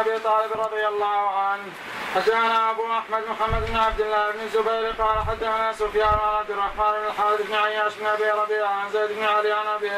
أبي طالب رضي الله عنه. حدثنا أبو أحمد محمد بن عبد الله بن الزبير قال حدثنا سفيان عن عبد الرحمن بن الحارث بن عياش بن أبي ربيعة عن زيد بن علي عن ابي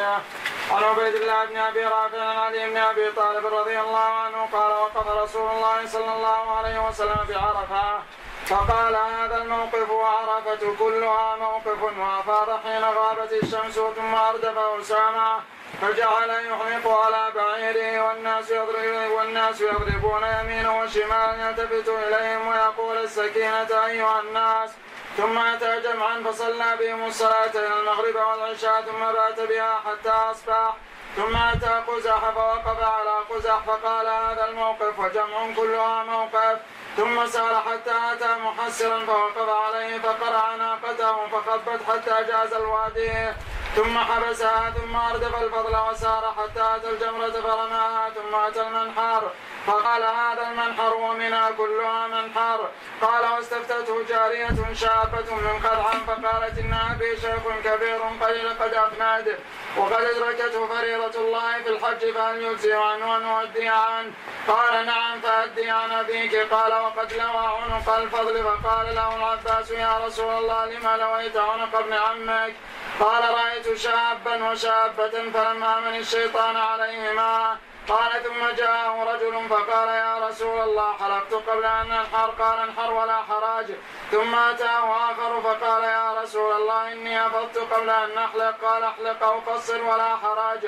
عن عبيد الله بن أبي رافع عن علي بن أبي طالب رضي الله عنه قال وقف رسول الله صلى الله عليه وسلم بعرفه فقال هذا الموقف وعرفة كلها موقف وأفاض حين غابت الشمس ثم أردف أسامة. فجعل يحرق على بعيره والناس يضرب والناس يضربون يمينا وشمالا يلتفت إليهم ويقول السكينة أيها الناس. ثم أتى جمعا فصلى بهم الصلاتين المغرب والعشاء ثم بات بها حتى أصبح. ثم أتى قزح فوقف على قزح فقال هذا الموقف وجمع كلها موقف. ثم سار حتى أتى محسرا فوقف عليه فقرع ناقته فخبت حتى جاز الوادي. ثم حبسها ثم أردف الفضل وسار حتى أتى الجمرة فرماها ثم أتى المنحر. فقال هذا المنحر ومنها كلها منحر. قال واستفتته جارية شابة من قرعا فقالت إن أبي شيخ كبير قليل قد أفناد. وقد أدركته فريضة الله في الحج فهل يجزي عنه أن أؤدي عنه؟ قال نعم فأدي عن أبيك. قال وقد لوى عنق الفضل. فقال له العباس يا رسول الله لما لويت عنق ابن عمك؟ قال رأيت شابا وشابة فلما آمن الشيطان عليهما. قال ثم جاءه رجل فقال يا رسول الله حلقت قبل أن انحر قال انحر ولا حراج. ثم أتاه آخر فقال يا رسول الله إني أفضت قبل أن أحلق. قال أحلق أو قصر ولا حراج.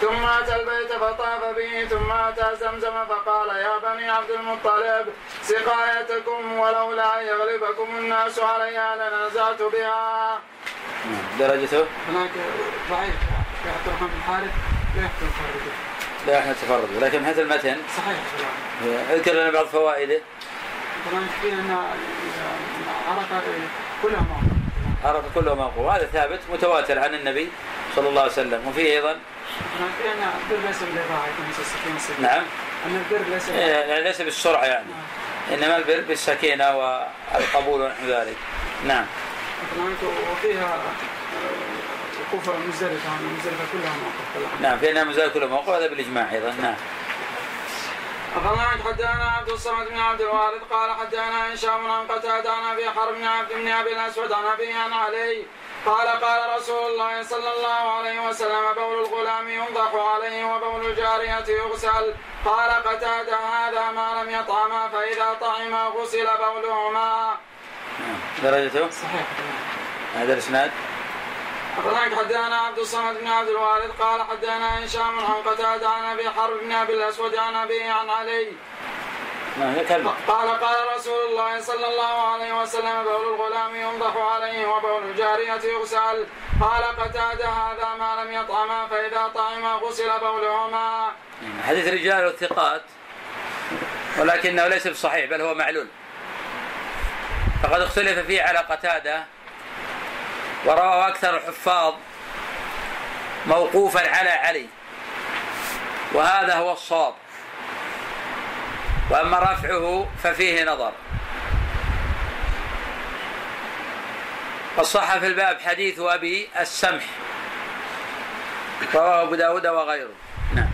ثم أتى البيت فطاف به ثم أتى زمزم فقال يا بني عبد المطلب سقايتكم ولولا ان يغلبكم الناس عليها لنزعت بها. درجته؟ هناك ضعيف. في عبد الرحمن بن حارث لا يحتمل لا إحنا تفرد لكن هذا المتن صحيح. اذكر لنا بعض فوائده. طبعا في أن عرف كلها موقوف عرف كلها موقوف وهذا ثابت متواتر عن النبي صلى الله عليه وسلم. وفيه أيضا نعم. أن البر ليس يعني ليس بالسرعة يعني. نعم. إنما البر بالسكينة والقبول ونحو ذلك. نعم. وفيها وقوف مزدلفة مزدلفة كلها موقف نعم في مزدلفة كلها موقف هذا بالإجماع أيضا نعم. أخبرنا حدثنا عبد الصمد بن عبد الوارث قال حدثنا هشام عن قتادة عن أبي حرب بن عبد بن أبي الأسود عن أبي عن علي. قال قال رسول الله صلى الله عليه وسلم بول الغلام ينضح عليه وبول الجارية يغسل. قال قتادة هذا ما لم يطعما فإذا طعما غسل بولهما. نعم. درجته؟ صحيح. هذا الإسناد؟ هناك حدثنا عبد الصمد بن عبد الوارث قال حدثنا هشام عن قتادة عن أبي حرب بن أبي الأسود عن أبي عن علي نعم، قال قال رسول الله صلى الله عليه وسلم بول الغلام ينضح عليه وبول الجارية يغسل قال قتادة هذا ما لم يطعما فإذا طعما غسل بولهما حديث رجال الثقات ولكنه ليس بصحيح بل هو معلول فقد اختلف فيه على قتادة ورواه أكثر الحفاظ موقوفا على علي وهذا هو الصواب. وأما رفعه ففيه نظر. وصح في الباب حديث أبي السمح رواه أبو داود وغيره. نعم.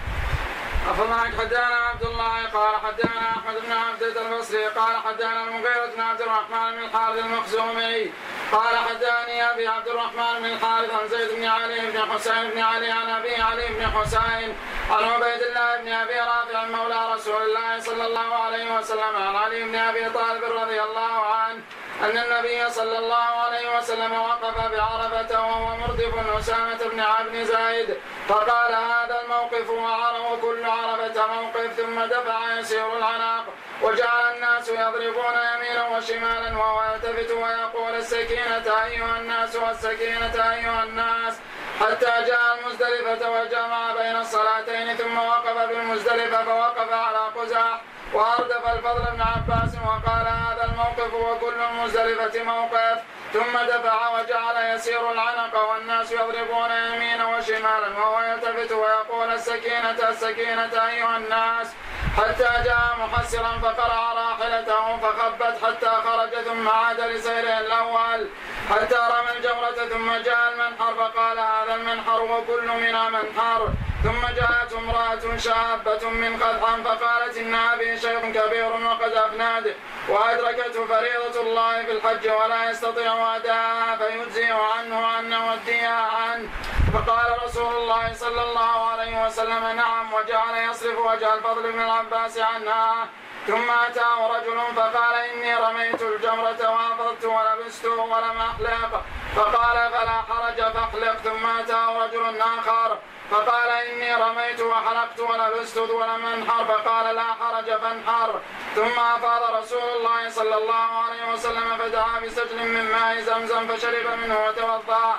أفضلك حدانا عبد الله. قال حدانا أحمد بن عبد البصري قال حدانا المغيرة بن عبد الرحمن بن الحارث المخزومي. قال حداني أبي عبد الرحمن بن الحارث عن زيد بن علي بن حسين بن علي عن أبي علي بن حسين عن عبيد الله بن أبي رافع مولى رسول الله صلى الله عليه وسلم عن علي بن أبي طالب رضي الله عنه أن النبي صلى الله عليه وسلم وقف بعرفة وهو مردف أسامة بن عبد زايد فقال هذا الموقف وعرف كل عرفة موقف ثم دفع يسير العناق وجعل الناس يضربون يمينا وشمالا وهو يلتفت ويقول السكينة أيها الناس والسكينة أيها الناس. حتى جاء المزدلفة وجمع بين الصلاتين ثم وقف بالمزدلفة فوقف على قزح وأردف الفضل بن عباس وقال هذا الموقف وكل المزدلفة موقف. ثم دفع وجعل يسير العنق والناس يضربون يمينا وشمالا وهو يلتفت ويقول السكينة السكينة أيها الناس. حتى جاء محسرا فقرع راحلته فخبت حتى خرج ثم عاد لسيره الأول. حتى رمى الجمرة ثم جاء المنحر فقال هذا المنحر وكل منها منحر. ثم جاءت امرأة شابة من قدحا فقالت إن أبي شيخ كبير وقد أفناد وأدركته فريضة الله في الحج ولا يستطيع أداءها فيجزي عنه أن نوديها عنه. فقال رسول الله صلى الله عليه وسلم نعم وجعل يصرف وجه الفضل بن العباس عنها. ثم أتاه رجل فقال إني رميت الجمرة وأفضت ولبست ولم أحلق. فقال فلا حرج فاحلق. ثم أتاه رجل آخر فقال إني رميت وحلقت ولبست ولم أنحر. فقال لا حرج فانحر. ثم أفاض رسول الله صلى الله عليه وسلم فدعا بسجل من ماء زمزم فشرب منه وتوضأ.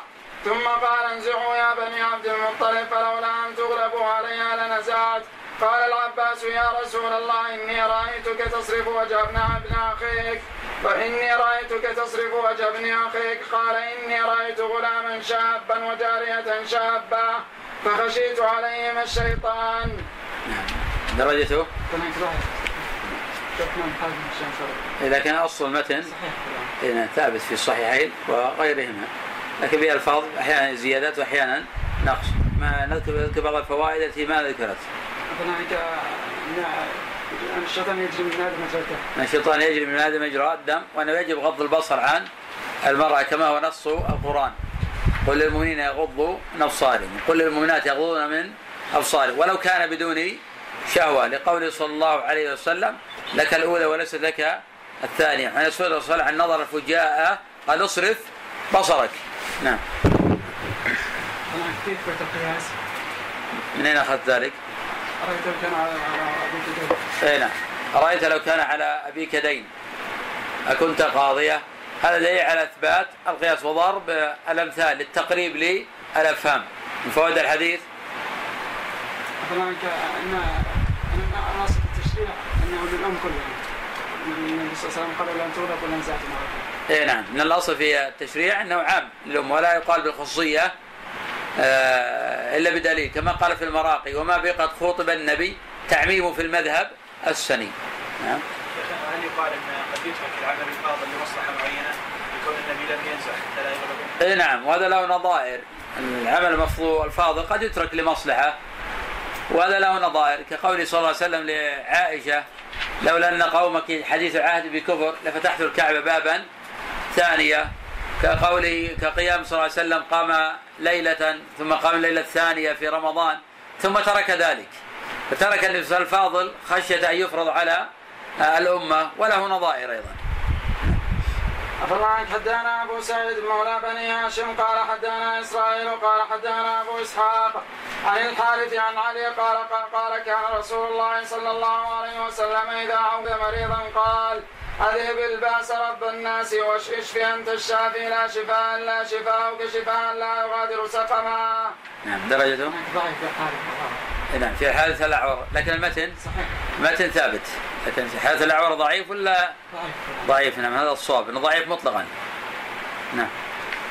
ثم قال انزعوا يا بني عبد المطلب فلولا أن تغلبوا عليها لنزعت. قال العباس يا رسول الله إني رأيتك تصرف وجه ابن أخيك. فإني رأيتك تصرف وجه ابن أخيك. قال إني رأيت غلاما شابا وجارية شابة فخشيت عليهما الشيطان. درجته؟ إذا كان أصل المتن إذا ثابت في الصحيحين وغيرهما. لكن في ألفاظ أحيانا زيادات وأحيانا نقص. ما نذكر بعض الفوائد التي ما ذكرت. الشيطان يجري من هذا مجرته الشيطان يجري من مجرى الدم وأنه يجب غض البصر عن المرأة كما هو نص القرآن. قل للمؤمنين يغضوا من أبصارهم. قل للمؤمنات يغضون من أبصارهم. ولو كان بدون شهوة لقوله صلى الله عليه وسلم لك الأولى وليست لك الثانية. عن رسول الله صلى الله عليه وسلم عن نظر الفجاء قال اصرف بصرك. نعم. كيف القياس؟ من أين أخذت ذلك؟ أرأيت لو كان على أبيك دين. أي نعم. أرأيت لو كان على أبيك دين. أكنت قاضية. هذا دليل على إثبات القياس وضرب الأمثال للتقريب للأفهام. من فوائد الحديث مثلا أن أن أصل التشريع أنه للأم كلها. النبي صلى الله عليه وسلم قال لن تغلق ولا نزعت اي نعم. من الأصل في التشريع إنه عام للام ولا يقال بالخصوصيه آه، إلا بدليل. كما قال في المراقي وما بقد خطب النبي تعميم في المذهب السني. نعم. هل يقال إن قد يترك العمل الفاضل لمصلحة معينة لكون النبي لم ينزع حتى لا يغلب؟ اي نعم. وهذا له نظائر. العمل المفضول الفاضل قد يترك لمصلحة. وهذا له نظائر. كقوله صلى الله عليه وسلم لعائشة لولا أن قومك حديث العهد بكفر لفتحت الكعبة بابا ثانية كقوله كقيام صلى الله عليه وسلم قام ليلة ثم قام الليلة الثانية في رمضان ثم ترك ذلك. فترك النبي الفاضل خشية أن يفرض على الأمة وله نظائر أيضا. عنك. حدانا أبو سعيد مولى بني هاشم قال حدانا إسرائيل قال حدانا أبو إسحاق عن الحارث عن علي قال قال كان رسول الله صلى الله عليه وسلم إذا عود مريضا قال أذهب البأس رب الناس واشف أنت الشافي. لا شفاء لا شفاءك شفاء لا يغادر سقما. نعم درجته؟ ضعيف في نعم في حالة الأعور لكن المتن؟ صحيح. المتن ثابت. لكن في حالة الأعور ضعيف ولا؟ ضعيف. ضعيف نعم هذا الصواب. إنه ضعيف مطلقا. نعم.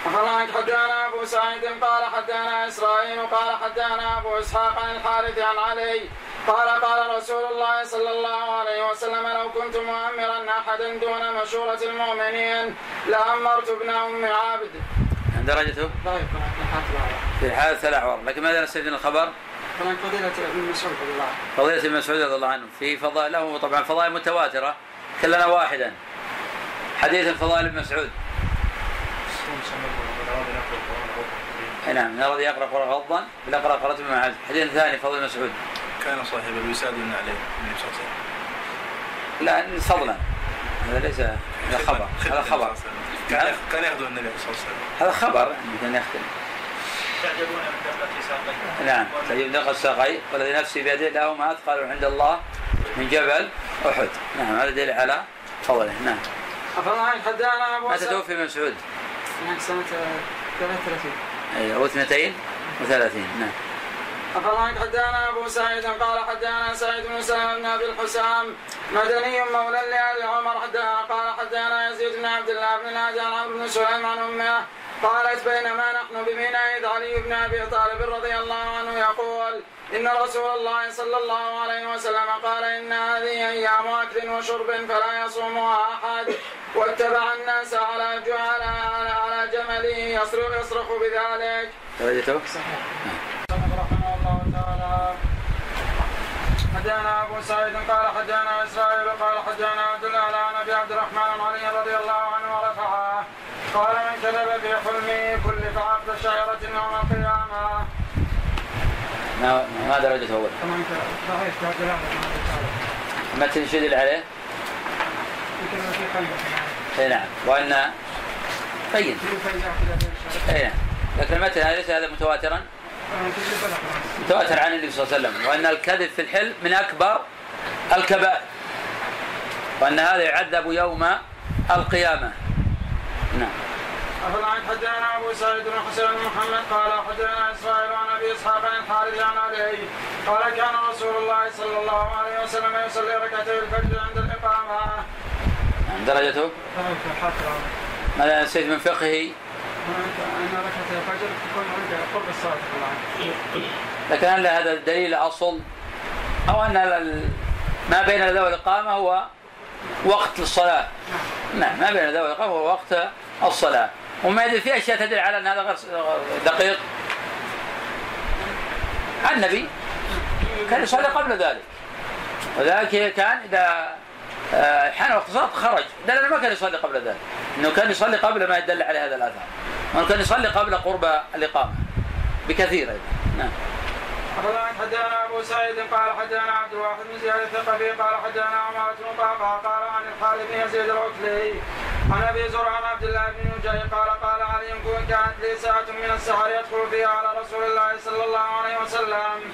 قال حدانا أبو سعيد قال حدانا إسرائيل قال حدانا أبو إسحاق عن الحارث عن علي قال قال رسول الله صلى الله عليه وسلم لو كنت مؤمرا احدا دون مشورة المؤمنين لأمرت ابن أم عابد. درجته؟ ضعيف في حالة الأعور لكن ماذا نستفيد من الخبر؟ فضيلة ابن مسعود رضي الله عنه. فضيلة ابن مسعود رضي الله عنه في فضائل له طبعا فضائل متواترة كلنا واحدا حديث فضائل ابن مسعود نعم من اراد يقرأ قرا غضا بالاقرا قرات بما عز حديث ثاني فضل مسعود. كان صاحب الوساد من عليه النبي صلى الله عليه وسلم لا فضلا هذا ليس هذا خبر. هذا خبر. كان يخدم النبي صلى الله عليه وسلم. هذا خبر. يعني كان يختلف تعجبون من دقة ساقيه نعم. تعجب دقة ساقيه والذي نفسي بيده له ما اثقل عند الله من جبل أحد. نعم هذا دليل على فضله. نعم. أفضل حدانا أبو متى توفي مسعود؟ هناك سنة 33 أي أو 32 نعم. أفضل حدانا أبو سعيد؟ قال حدانا سعيد بن سلمة بن أبي الحسام مدني مولى لآل عمر حدانا قال حدانا يزيد بن عبد الله بن عن عمرو بن سليم عن أمه قالت بينما نحن بمنى إذ علي بن أبي طالب رضي الله عنه يقول إن رسول الله صلى الله عليه وسلم قال إن هذه أيام أكل وشرب فلا يصومها أحد واتبع الناس على على على, جمله يصرخ يصرخ بذلك. درجته؟ رحمه الله تعالى حدثنا أبو سعيد قال حدثنا إسرائيل قال حدثنا عبد الله عن ابي عبد الرحمن علي رضي الله عنه ورفعه قال من كذب في حلمه كلف عقد شعيرة يوم القيامة. ما درجته تعدل ما تنشد عليه؟ إي نعم. وأن بين إي نعم. لكن المتن ليس هذا متواترا؟ متواتر عن النبي صلى الله عليه وسلم. وأن الكذب في الحلم من أكبر الكبائر. وأن هذا يعذب يوم القيامة. نعم. أفضل عن حدثنا أبو سعيد بن حسين بن محمد قال حدثنا إسرائيل عن أبي إسحاق عن الحارث عن علي قال كان رسول الله صلى الله عليه وسلم يصلي ركعتي الفجر عند الإقامة. درجته؟ ماذا نسيت من فقهه؟ أن ركعتي الفجر تكون عند قرب الصلاة لكن هل هذا الدليل أصل أو أن ما بين ذوي الإقامة هو وقت الصلاة نعم ما بين ذوي الإقامة هو وقت الصلاة وما يدري في أشياء تدل على أن هذا غير دقيق. النبي كان يصلي قبل ذلك. وذلك كان إذا آه، حان وقت الصلاة خرج. دل ما كان يصلي قبل ذلك. إنه كان يصلي قبل ما يدل على هذا الاثر وإنه كان يصلي قبل قرب الإقامة. بكثير أيضا. نعم. حدثنا أبو سعيد قال حدثنا عبد الواحد بن زياد الثقفي قال حدثنا عمارة بن قال عن الحارث بن يزيد العتلي عن أبي زرع عن عبد الله بن نجي قال قال علي كانت لي ساعة من السحر يدخل فيها على رسول الله صلى الله عليه وسلم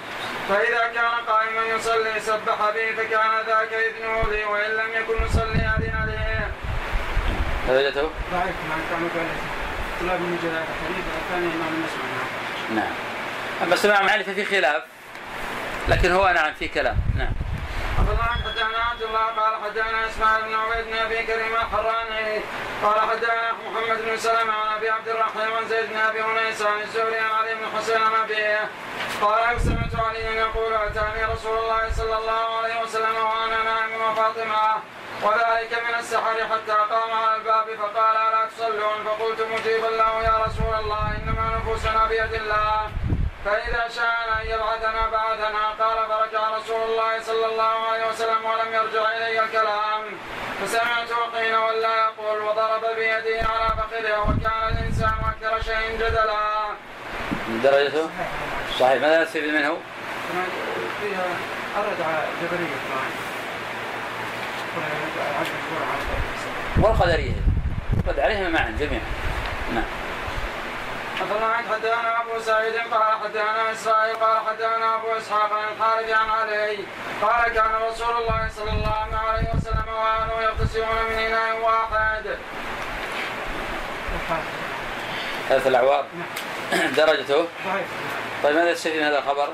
فإذا كان قائما يصلي سبح به فكان ذاك إذنه لي وإن لم يكن يصلي أذن لي. درجته؟ ضعيف ما كان طلاب من جلالة حديث الثاني إمام النسوة نعم. أما السماع مع في خلاف لكن هو نعم في كلام نعم. حدثنا حدثنا عبد الله قال حدثنا إسماعيل بن عبيد بن أبي كريم الحراني قال حدثنا محمد بن سلمة عن أبي عبد الرحمن عن زيد بن أبي أنيس عن الزهري عن علي بن حسين عن أبيه. قال سمعت علي يقول أتاني رسول الله صلى الله عليه وسلم وأنا نائم وفاطمة. وذلك من السحر حتى قام على الباب فقال ألا تصلون؟ فقلت مجيبا له يا رسول الله إنما نفوسنا بيد الله. فإذا شاء أن يبعثنا بعثنا قال فرجع رسول الله صلى الله عليه وسلم ولم يرجع إلي الكلام. فسمعت حين ولا يقول وضرب بيده على فخذه وكان الإنسان أكثر شيء جدلا. درجته؟ صحيح ماذا نستفيد منه؟ فيها أرد على جبرية والقدرية رد عليهم معا جميعا نعم حدثنا حدثنا أبو سعيد قال حدثنا اسرائيل قال حدثنا أبو إسحاق عن الحارث عن علي. قال كان رسول الله صلى الله عليه وسلم وأهله يغتسلون من إناء واحد. ثلاث الاعوار درجته؟ طيب ماذا تستفيد من هذا الخبر؟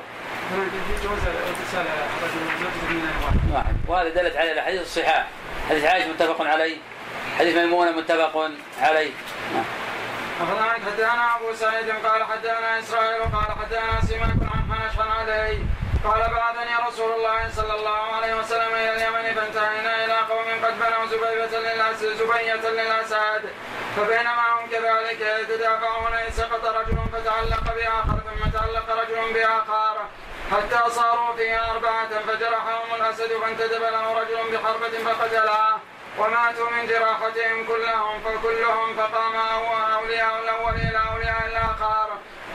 واحد. وهذا دلت عليه الأحاديث الصحاح حديث عائشة متفق عليه. حديث ميمونة متفق عليه. حدثنا أبو سعيد قال حدثنا إسرائيل قال حدثنا سماك عن حنش عن علي قال بعثني رسول الله صلى الله عليه وسلم إلى اليمن فانتهينا إلى قوم قد بنوا زبيبة للأسد زبية للأسد. فبينما هم كذلك يتدافعون إذ سقط رجل فتعلق بآخر ثم تعلق رجل بآخر. حتى صاروا فيها أربعة فجرحهم الأسد فانتدب له رجل بحربة فقتله. وماتوا من جراحتهم كلهم فكلهم فقام أولياء الأول إلى أولياء الآخر.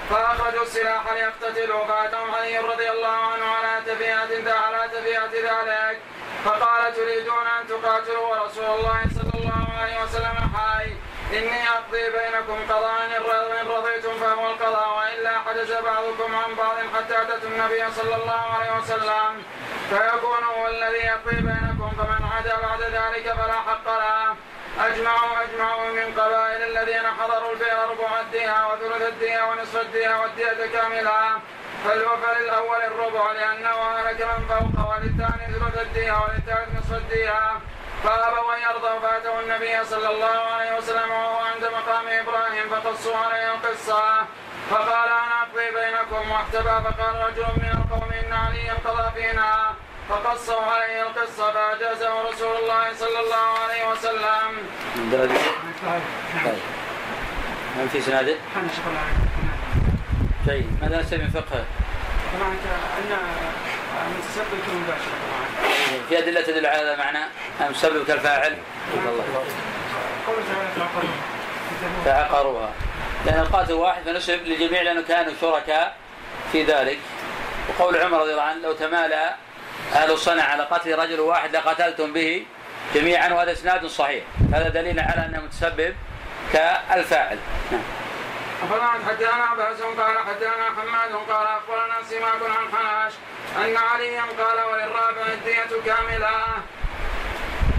فأخرجوا السلاح ليقتتلوا. فأتهم علي رضي الله عنه على تفيئة على تفيئة ذلك. فقال تريدون أن تقاتلوا ورسول الله صلى الله عليه وسلم؟ حي إني أقضي بينكم قضاء. إن رضيتم فهو القضاء. وإلا حجز بعضكم عن بعض حتى أتت النبي صلى الله عليه وسلم. فيكون هو الذي يقضي بينكم فمن عدا بعد ذلك فلا حق له. أجمعوا أجمعوا من قبائل الذين حضروا البئر ربع الدية وثلث الدية ونصف الدية والدية كاملة فللأول الربع لأنه هلك من فوق وللثاني ثلث الدية وللثالث نصف الدية فأبوا أن يرضوا فأتوا النبي صلى الله عليه وسلم وهو عند مقام إبراهيم فقصوا عليه القصة. فقال أنا أقضي بينكم واحتبى. فقال رجل من القوم إن عليا قضى فينا. فقصوا عليه القصة فأجازه رسول الله صلى الله عليه وسلم. طيب. من في سناده؟ جيد ماذا نستفيد من فقهه؟ طبعا ان المتسبب كمباشر طبعا في أدلة تدل على هذا المعنى المسبب كالفاعل الله قول تعالى فعقروها فعقروها لأن القاتل واحد فنسب للجميع لأنه كانوا شركاء في ذلك وقول عمر رضي الله عنه لو تمالى أهل الصنع على قتل رجل واحد لقتلتم به جميعا وهذا إسناد صحيح. هذا دليل على أنه متسبب كالفاعل. نعم. أخبرنا حدثنا بأس قال حدثنا حماد قال أخبرنا سماك عن حناش أن عليا قال وللرابع الدية كاملة.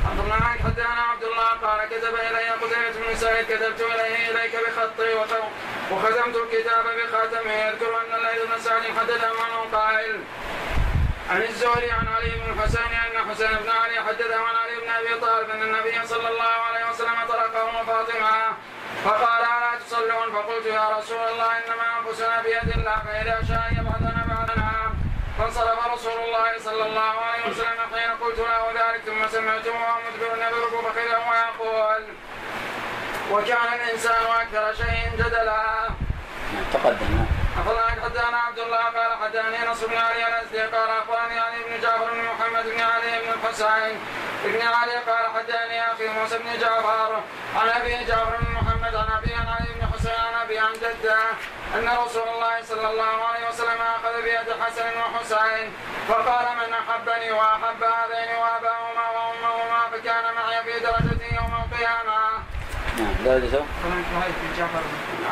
أخبرنا حدثنا عبد الله قال كتب إلي قتيبة بن سعيد كتبت إليه إليك بخطي وخ- وختمت الكتاب بخاتمه. يذكر أن الليث بن سعد حدث عنه قائل. عن الزهري عن علي بن الحسين أن حسين بن علي حدثه عن علي بن أبي طالب أن النبي صلى الله عليه وسلم طرقه وفاطمه فقال ألا تصلون؟ فقلت يا رسول الله إنما أنفسنا بيد الله فإذا شاء يبعثنا بعثنا فانصرف رسول الله صلى الله عليه وسلم حين قلت له ذلك ثم سمعته وهو مدبر يضرب فخذه ويقول وكان الإنسان أكثر شيء جدلا. تقدم. أخبرنا حدثنا عبد الله قال حدثني نصر بن علي الأزدي قال أخبرني علي بن جعفر بن محمد بن علي بن الحسين بن علي قال حدثني أخي موسى بن جعفر عن أبي جعفر بن محمد عن أبي علي بن حسين عن أبي عن جده أن رسول الله صلى الله عليه وسلم أخذ بيد حسن وحسين فقال من أحبني وأحب هذين وأباهما وأمهما فكان معي في درجتي يوم القيامة. نعم درجته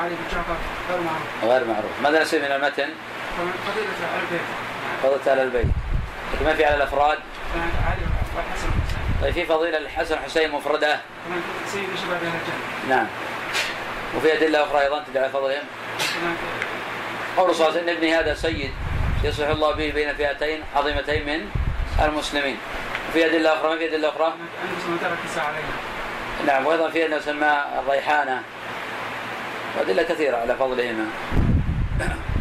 علي بن جعفر غير معروف. غير معروف. ماذا نسيب من المتن. كمان قبيلة البيت. فضلت على البيت. لكن ما في على الأفراد؟ علي والحسن والحسين طيب في فضيلة الحسن حسين مفردة. سيد شباب أهل الجنة. نعم. وفي أدلة أخرى أيضا تدل على فضلهم قول صلى الله عليه وسلم ابني هذا سيد يصلح الله به بين فئتين عظيمتين من المسلمين. وفي أدلة أخرى ما في أدلة أخرى؟ ترك نعم. وأيضا في أنه سماه الريحانة. وأدلة كثيرة على فضلهما.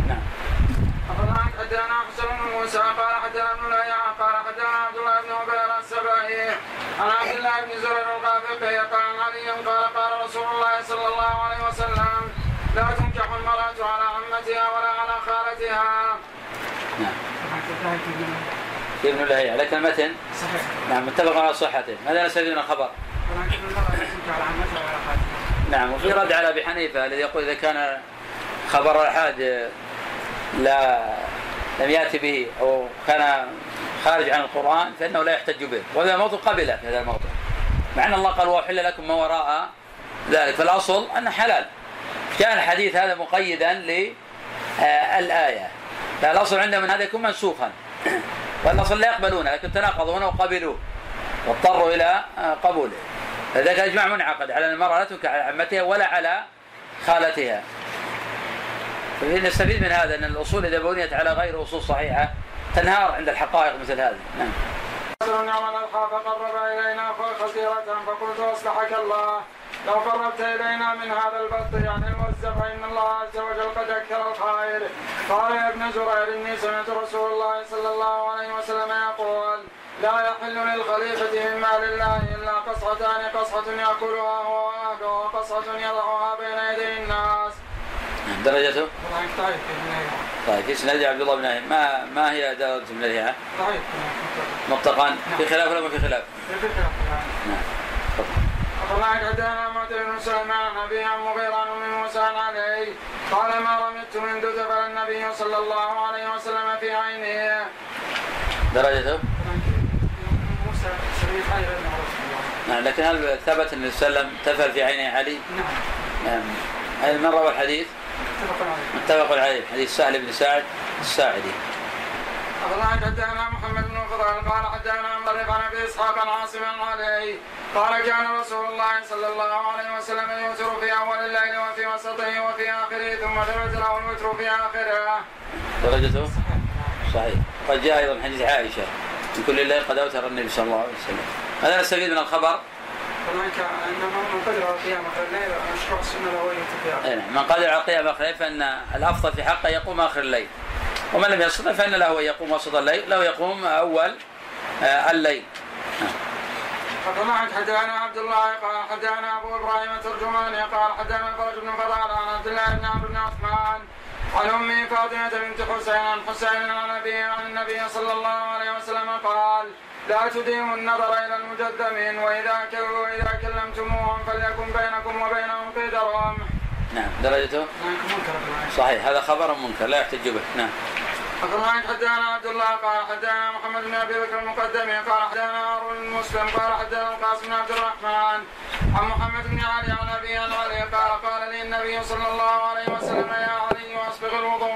نعم. حدثنا حسن بن موسى قال حدثنا ابن قال حدثنا عبد الله بن عبير السبعي عن عبد الله بن زرير الغافقي قال عن علي قال قال رسول الله صلى الله عليه وسلم لا تنكح المرأة على عمتها ولا على خالتها. نعم. ابن لهيعة لكن المتن صحيح. نعم متفق على صحته. ماذا من الخبر؟ كل المرأة لا تنكح على عمتها ولا خالتها. نعم وفي رد على أبي حنيفة الذي يقول إذا كان خبر الاحاد لا لم يأتي به أو كان خارج عن القرآن فإنه لا يحتج به وهذا الموضوع قبله في هذا الموضوع. مع أن الله قال واحل لكم ما وراء ذلك فالأصل انه حلال. كان الحديث هذا مقيدا للايه فالأصل عندهم ان هذا يكون منسوخا. والاصل لا يقبلونه لكن تناقضوا هنا وقبلوه واضطروا إلى قبوله. لذلك الإجماع منعقد على أن المرأة لا تنكح على عمتها ولا على خالتها. نستفيد من هذا أن الأصول إذا بنيت على غير أصول صحيحة تنهار عند الحقائق مثل هذه. نعم. الألقى فقرب إلينا خزيرة فقلت أصلحك الله. لو قربت إلينا من هذا البط يعني الموزع فإن الله عز وجل قد أكثر الخير. قال يا ابن زرير إني سمعت رسول الله صلى الله عليه وسلم يقول لا يحل للخليفة من مال الله إلا قصعتان قصعة يأكلها هو وأهله وقصعة يضعها بين يدي الناس نعم. درجته طيب في المنى. طيب في اسناد عبد الله بن نهي ما ما هي درجة من الريحه؟ طيب مطلقا في خلاف ولا ما في خلاف؟ في خلاف. نعم تفضل. أخبرنا حدثنا معتمر بن سليمان عن أبي عن مغيرة عن أم موسى علي قال ما رميت من دثب النبي صلى الله عليه وسلم في عينه درجته؟ طبعا موسى سبيل حي غير معروف نعم لكن هل ثبت أن وسلم تفل في عيني علي؟ نعم. نعم. هل من روى الحديث؟ اتفق عليه متفق عليه. حديث سهل بن سعد الساعدي. أخبرنا حدثنا محمد بن فضل قال حدثنا مطرف عن أبي إسحاق عن عاصم عن علي قال كان رسول الله صلى الله عليه وسلم يوتر في أول الليل وفي وسطه وفي آخره ثم درج له الوتر في آخره. درجته؟ صحيح. قد جاء أيضا حديث عائشة. من كل الليل قد اوتر النبي صلى الله عليه وسلم. هذا نستفيد من الخبر؟ من قدر على الليل له يتبع أي نعم. من قدر على قيام اخر الليل فإن الأفضل في حقه يقوم آخر الليل. ومن لم يستطع فإن له ان يقوم وسط الليل له يقوم أول آه، الليل. فطلعت حدثنا عبد الله قال حدثنا أبو إبراهيم الترجماني قال حدثنا الفرج بن فضال عن عبد الله بن عمرو بن عثمان عن ام فاطمه بنت حسين عن حسين عن ابي عن النبي صلى الله عليه وسلم قال لا تديموا النظر إلى المجدمين وإذا وإذا كلمتموهم فليكن بينكم وبينهم قدر نعم درجته؟ صحيح هذا خبر منكر لا يحتج به. نعم. أخبرنا حدثنا عبد الله قال حدثنا محمد بن أبي بكر المقدمي قال حدثنا هارون المسلم قال حدثنا القاسم بن عبد الرحمن عن محمد بن علي عن أبي عن علي قال قال لي النبي صلى الله عليه وسلم يا علي واصبغ الوضوء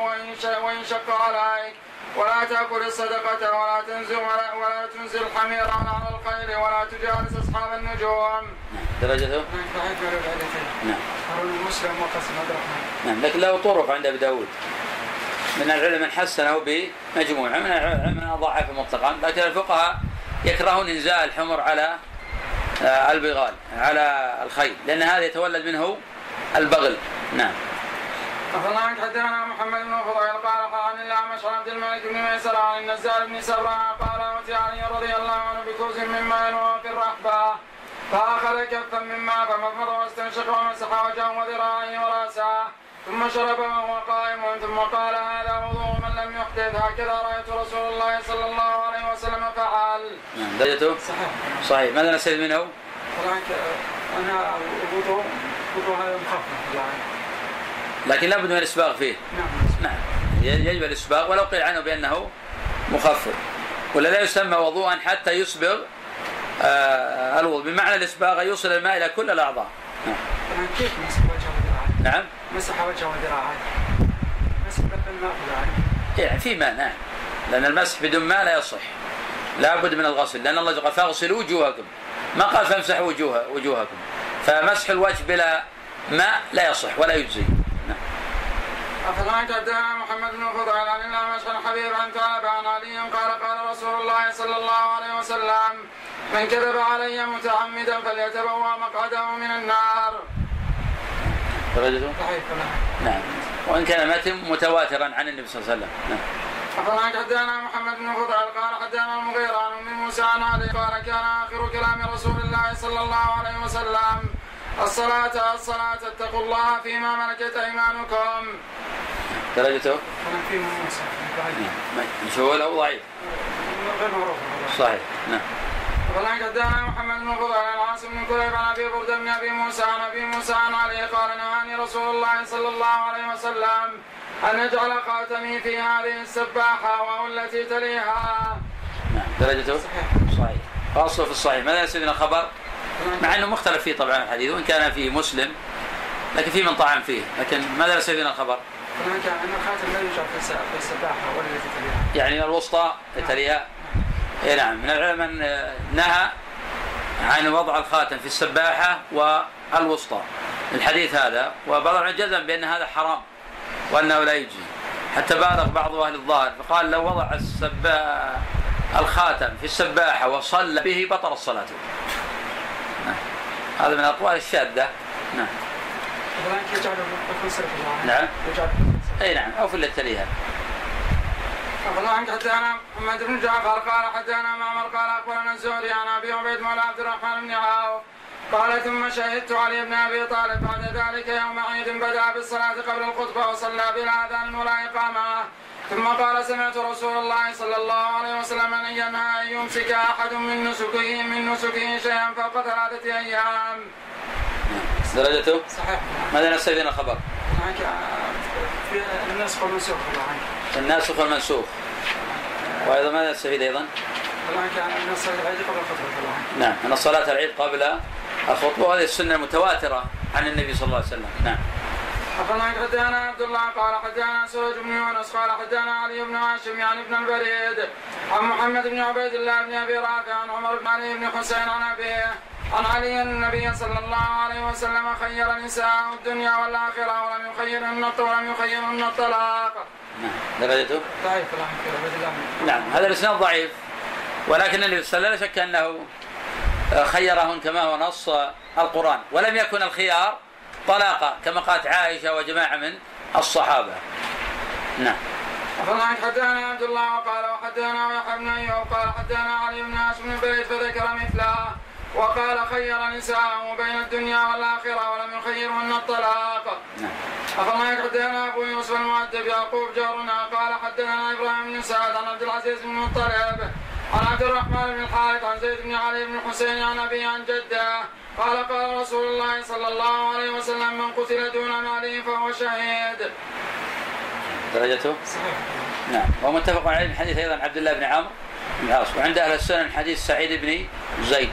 وإن شق عليك ولا تأكل الصدقة ولا تنزل ولا, ولا تنزل الحمير على الخيل ولا تجالس أصحاب النجوم. درجته؟ نعم. هارون المسلم وقاسم عبد الرحمن. نعم لكن له طرق عند أبي داود. من العلم من حسنه بمجموعة من العلم من ضعفه مطلقا لكن الفقهاء يكرهون إنزال الحمر على آه، البغال على الخيل لأن هذا يتولد منه البغل. نعم. أخبرنا حدثنا محمد بن فضيل قال قال عن الاعمش عن عبد الملك بن ميسر عن النزال بن سبرة قال أتي علي رضي الله عنه بكوز من ماء وهو في الرحبة. فأخذ كفا من ماء فمضمض واستنشق ومسح وجهه وذراعيه ورأسه. ثم شرب وهو قائم ثم قال هذا وضوء من لم يحدث هكذا رأيت رسول الله صلى الله عليه وسلم فعل. نعم درجته؟ صحيح. صحيح ماذا نستفيد منه؟ أنا الوضوء وضوء هذا مخفف لكن لابد من الاسباغ فيه. نعم. نعم يجب الاسباغ ولو قيل عنه بأنه مخفف ولا لا يسمى وضوءا حتى يسبغ آه الوضوء بمعنى الاسباغ يوصل الماء إلى كل الأعضاء. نعم. كيف نعم مسح وجهه وذراعيه مسح بالماء يعني في ماء نعم لأن المسح بدون ماء لا يصح. لا بد من الغسل. لأن الله قال فاغسلوا وجوهكم. ما قال فامسحوا وجوه وجوهكم. فمسح الوجه بلا ماء لا يصح ولا يجزي. نعم. أفضلك حدثنا محمد بن فضيل عن الله عن حبيب عن ثعلب عن علي. قال قال رسول الله صلى الله عليه وسلم من كذب علي متعمدا فليتبوأ مقعده من النار. درجته؟ نعم. وإن كان متن متواترا عن النبي صلى الله عليه وسلم. نعم. أخبرنا حدثنا محمد بن فضيل قال حدثنا المغيرة عن أم موسى عن علي قال كان آخر كلام رسول الله صلى الله عليه وسلم الصلاة الصلاة اتقوا الله فيما ملكت أيمانكم. درجته؟ في موسى. نعم. مشهور أو ضعيف؟ غير معروف. صحيح. نعم. وقال حدثنا محمد بن فضيل عن عاصم بن كليب عن ابي برده بن ابي موسى عن ابي موسى عن علي قال نهاني رسول الله صلى الله عليه وسلم ان نجعل خاتمي في هذه السباحه وهو التي تليها. نعم درجته؟ صحيح صحيح واصله في الصحيح ماذا سيدنا خبر؟ مع إنه مختلف فيه طبعا الحديث وإن كان في مسلم لكن في من طعن فيه لكن ماذا سيدنا الخبر؟ ان الخاتم لا يوجد في السباحة ولا التي تليها. يعني الوسطى تليها اي نعم. من العلم من نهى عن وضع الخاتم في السباحة والوسطى الحديث هذا وبعض العلماء جزم بأن هذا حرام وأنه لا يجزي. حتى بالغ بعض أهل الظاهر فقال لو وضع السبا الخاتم في السباحة وصلى به بطل الصلاة. نعم. هذا من الأقوال الشاذة. نعم. نعم. أي نعم. أو في التليها أخبرنا عنك حدثنا محمد بن جعفر قال حدثنا معمر قال أخبرنا الزهري عن أبي عبيد مولى عبد الرحمن بن عوف قال ثم شهدت علي بن أبي طالب بعد ذلك يوم عيد بدأ بالصلاة قبل الخطبة وصلى بلا أذان ولا إقامة ثم قال سمعت رسول الله صلى الله عليه وسلم أن ينهى أن يمسك أحد من نسكه من نسكه شيئا فوق ثلاثة أيام. درجته؟ صحيح. ماذا نستفيد الخبر؟ في النسخ والمنسوخ الناسخ والمنسوخ وأيضا ماذا نستفيد أيضا؟ نعم ان صلاه العيد قبل الخطبه وهذه السنة المتواترة عن النبي صلى الله عليه وسلم. نعم. حدثنا حدثنا عبد الله قال حدثنا سوج بن يونس قال حدثنا علي بن هاشم يعني ابن البريد عن محمد بن عبيد الله بن أبي رافع عن عمر بن علي بن حسين عن أبيه عن علي النبي صلى الله عليه وسلم خير نساء الدنيا والآخرة ولم يخيرهن ولم يخيرهن الطلاق. نعم. درجته؟ ضعيف نعم. هذا الإسناد ضعيف. ولكن النبي صلى الله عليه وسلم لا شك أنه خيرهن كما هو نص القرآن. ولم يكن الخيار طلاقا كما قالت عائشة وجماعة من الصحابة. نعم. أخبرنا حدثنا عبد الله وقال وحدثنا يحيى بن أيوب قال حدثنا علي بن هاشم بن بريد فذكر مثله وقال خير نساءه بين الدنيا والآخرة ولم يخيرهن الطلاق نعم أخبرنا حدثنا أبو يوسف المؤدب يعقوب جارنا قال حدثنا إبراهيم بن سعد عن عبد العزيز بن مطلب عن عبد الرحمن بن الحارث عن زيد بن علي بن الحسين عن أبي عن جده. قال قال رسول الله صلى الله عليه وسلم من قتل دون ماله فهو شهيد. درجته؟ صحيح نعم ومتفق عليه من حديث أيضا عبد الله بن عمرو بن العاص. وعند أهل السنن حديث سعيد بن زيد.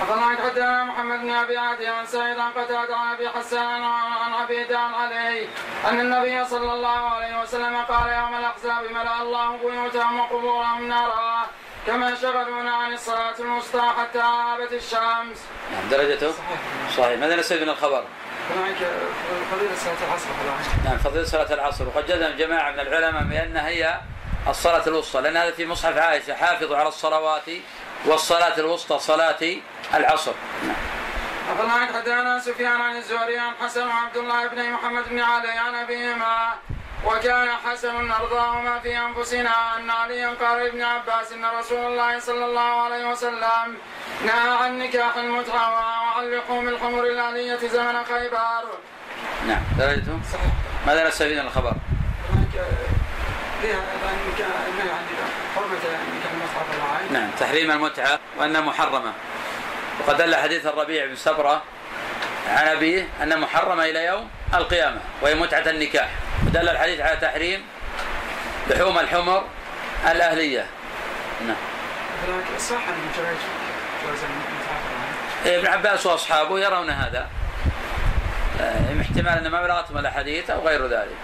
أخبرنا حدثنا محمد بن أبي عدي عن سعيد عن قتادة عن أبي حسان عن عبيد عن علي أن النبي صلى الله عليه وسلم قال يوم الأحزاب ملأ الله بيوتهم وقبورهم نارا كما شغلونا عن الصلاة الوسطى حتى غابت الشمس. نعم درجته صحيح. صحيح ماذا نستفيد من الخبر؟ فضيلة صلاة العصر نعم فضيلة صلاة العصر وقد جزم جماعة من العلماء بأنها هي الصلاة الوسطى لأن هذا في مصحف عائشة حافظوا على الصلوات والصلاة الوسطى صلاة العصر نعم. أخبرنا حدثنا سفيان عن الزهري عن حسن وعبد الله بن محمد بن علي عن أبيهما وكان حسن أرضاهما في أنفسنا أن عليا قال لابن عباس إن رسول الله صلى الله عليه وسلم نهى عن نكاح المتعة وعن لحوم الحمر الآلية زمن خيبر. نعم درجته. ماذا نستفيد من الخبر؟ فيها النهي عن حرمة نكاح المتعة في العين. نعم. تحريم المتعة وأنها محرمة. وقد دل حديث الربيع بن سبرة عن أبيه أن محرمة إلى يوم القيامة وهي متعة النكاح. ودل الحديث على تحريم لحوم الحمر الأهلية. نعم. صح. إيه، ابن عباس وأصحابه يرون هذا. آه، احتمال ان ما بلغتهم الأحاديث أو غير ذلك.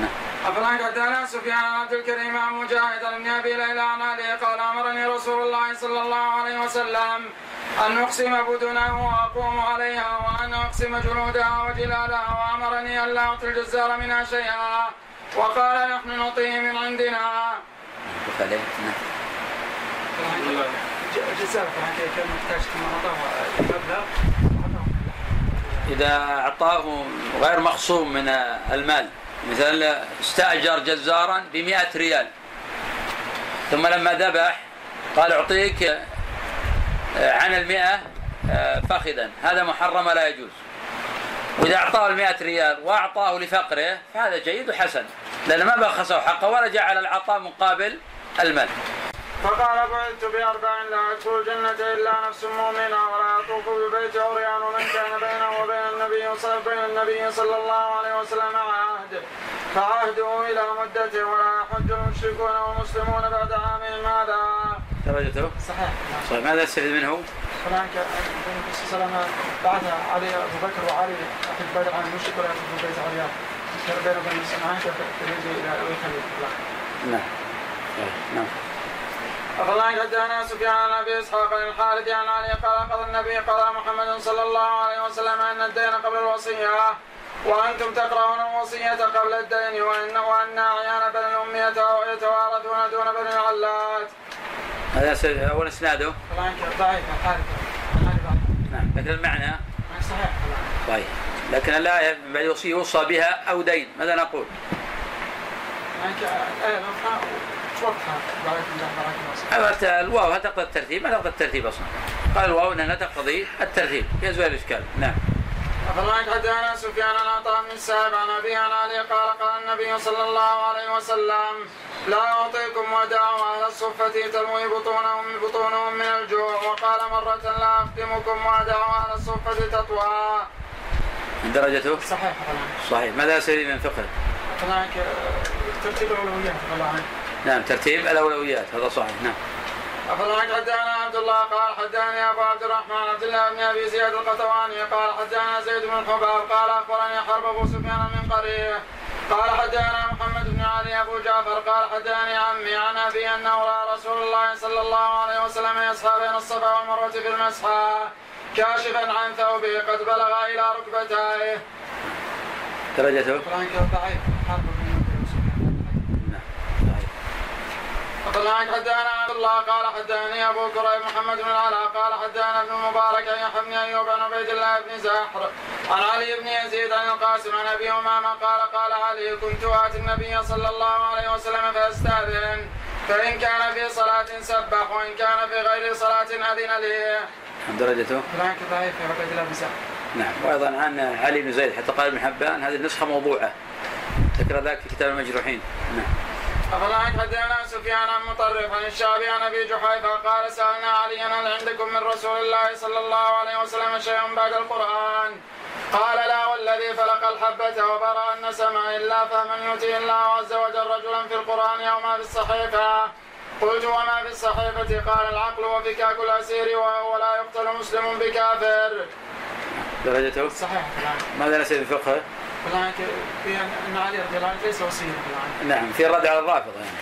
نعم. أفلاك حدثنا سفيان عبد الكريم عن مجاهد عن أبي ليلى عن علي؟ قال أمرني رسول الله صلى الله عليه وسلم أن أقسم بدنه وأقوم عليها وأن أقسم جلودها وجلالها وأمرني أن لا اعطي الجزار منها شيئا. وقال نحن نعطيه من عندنا. الجزار كان محتاج ثم مبلغ إذا أعطاه غير مخصوم من المال. مثلا استأجر جزارا ب ريال. ثم لما ذبح قال أعطيك آه، عن المئة آه، فخذا. هذا محرم لا يجوز. وإذا أعطاه المئة ريال وأعطاه لفقره فهذا جيد وحسن لأن ما بخسه حقه ولا جعل العطاء مقابل المال. فقال بعثت بأربع لا يدخل الجنة إلا نفس مؤمنة ولا يطوف ببيت عريان من كان بينه وبين النبي صلى بين النبي صلى الله عليه وسلم عهد فعهده إلى مدته ولا يحج المشركون والمسلمون بعد عامهم هذا. درجته صحيح. طيب ماذا استفيد منه؟ هناك النبي صلى الله عليه وسلم بعث علي أبو بكر وعلي يحج بدر عن المشرك ولا يطوف ببيت عريان. كان بينه وبين المسلمين إلى الخليل. نعم نعم أخبرنا حدثنا سفيان عن ابي إسحاق عن الحارث عن علي قال قضى النبي قضى محمد صلى الله عليه وسلم أن الدين قبل الوصية. وأنتم تقرؤون الوصية قبل الدين وان وان أعيان بني الأمية يتوارثون دون بني العلات. هذا أول إسناده؟ ضعيف نعم. لكن المعنى؟ صحيح. طيب. لكن من بعد يوصي يوصى بها أو دين. ماذا نقول؟ هذا الواو هل تقتضي الترتيب؟ ما تقتضي الترتيب أصلا. قال الواو انها تقتضي الترتيب يزول الاشكال نعم. أخبرنا حدثنا سفيان عن عطاء بن السائب عن أبي عن علي قال قال النبي صلى الله عليه وسلم لا أعطيكم وداعوا أهل الصفة تلوي بطونهم بطونهم من الجوع وقال مرة لا أخدمكم وداعوا أهل الصفة تطوى. درجته صحيح صحيح ماذا سيري من فقه؟ ترتيب الأولويات الله عنك. نعم ترتيب الأولويات هذا صحيح نعم. أخبرنا حدثنا عبد الله قال حدثني أبو عبد الرحمن عبد الله بن أبي زياد القطواني قال حدثنا زيد بن الحباب قال أخبرني حرب أبو سفيان من قرية قال حدثنا محمد بن علي أبو جعفر قال حدثني عمي عن أبي أنه رأى رسول الله صلى الله عليه وسلم يسعى بين الصفا والمروة في المسحى كاشفا عن ثوبه قد بلغ إلى ركبتيه. درجته ضعيف حرب نعم صحيح. أخبرنا حدثنا عبد الله قال حدثني أبو كريب محمد بن العلاء قال حدثنا ابن المبارك عن يحيى بن أيوب عن عبيد الله بن زاحر عن علي بن يزيد عن القاسم عن أبي أمامة قال قال علي كنت آتي النبي صلى الله عليه وسلم فأستأذن فإن كان في صلاة سبح وإن كان في غير صلاة أذن لي. درجته؟ هناك ضعيف في عقيدة الأبزاع نعم. وأيضا عن علي بن زيد حتى قال ابن حبان هذه النسخة موضوعة. ذكر ذلك في كتاب المجروحين. نعم. أفضلك حدثنا سفيان عن مطرف عن الشعبي عن أبي جحيفة؟ قال سألنا عليا هل عندكم من رسول الله صلى الله عليه وسلم شيء بعد القرآن؟ قال لا والذي فلق الحبة وبرأ النسمة إلا فهما يؤتي الله عز وجل رجلا في القرآن يوم في الصحيفة. قلت وما في الصحيفة؟ قال العقل وفكاك الأسير وهو لا يقتل مسلم بكافر. درجته؟ صحيح ماذا نسي في فقهه؟ في أن علي رضي الله عنه ليس وصيا نعم في رد على الرافضة يعني.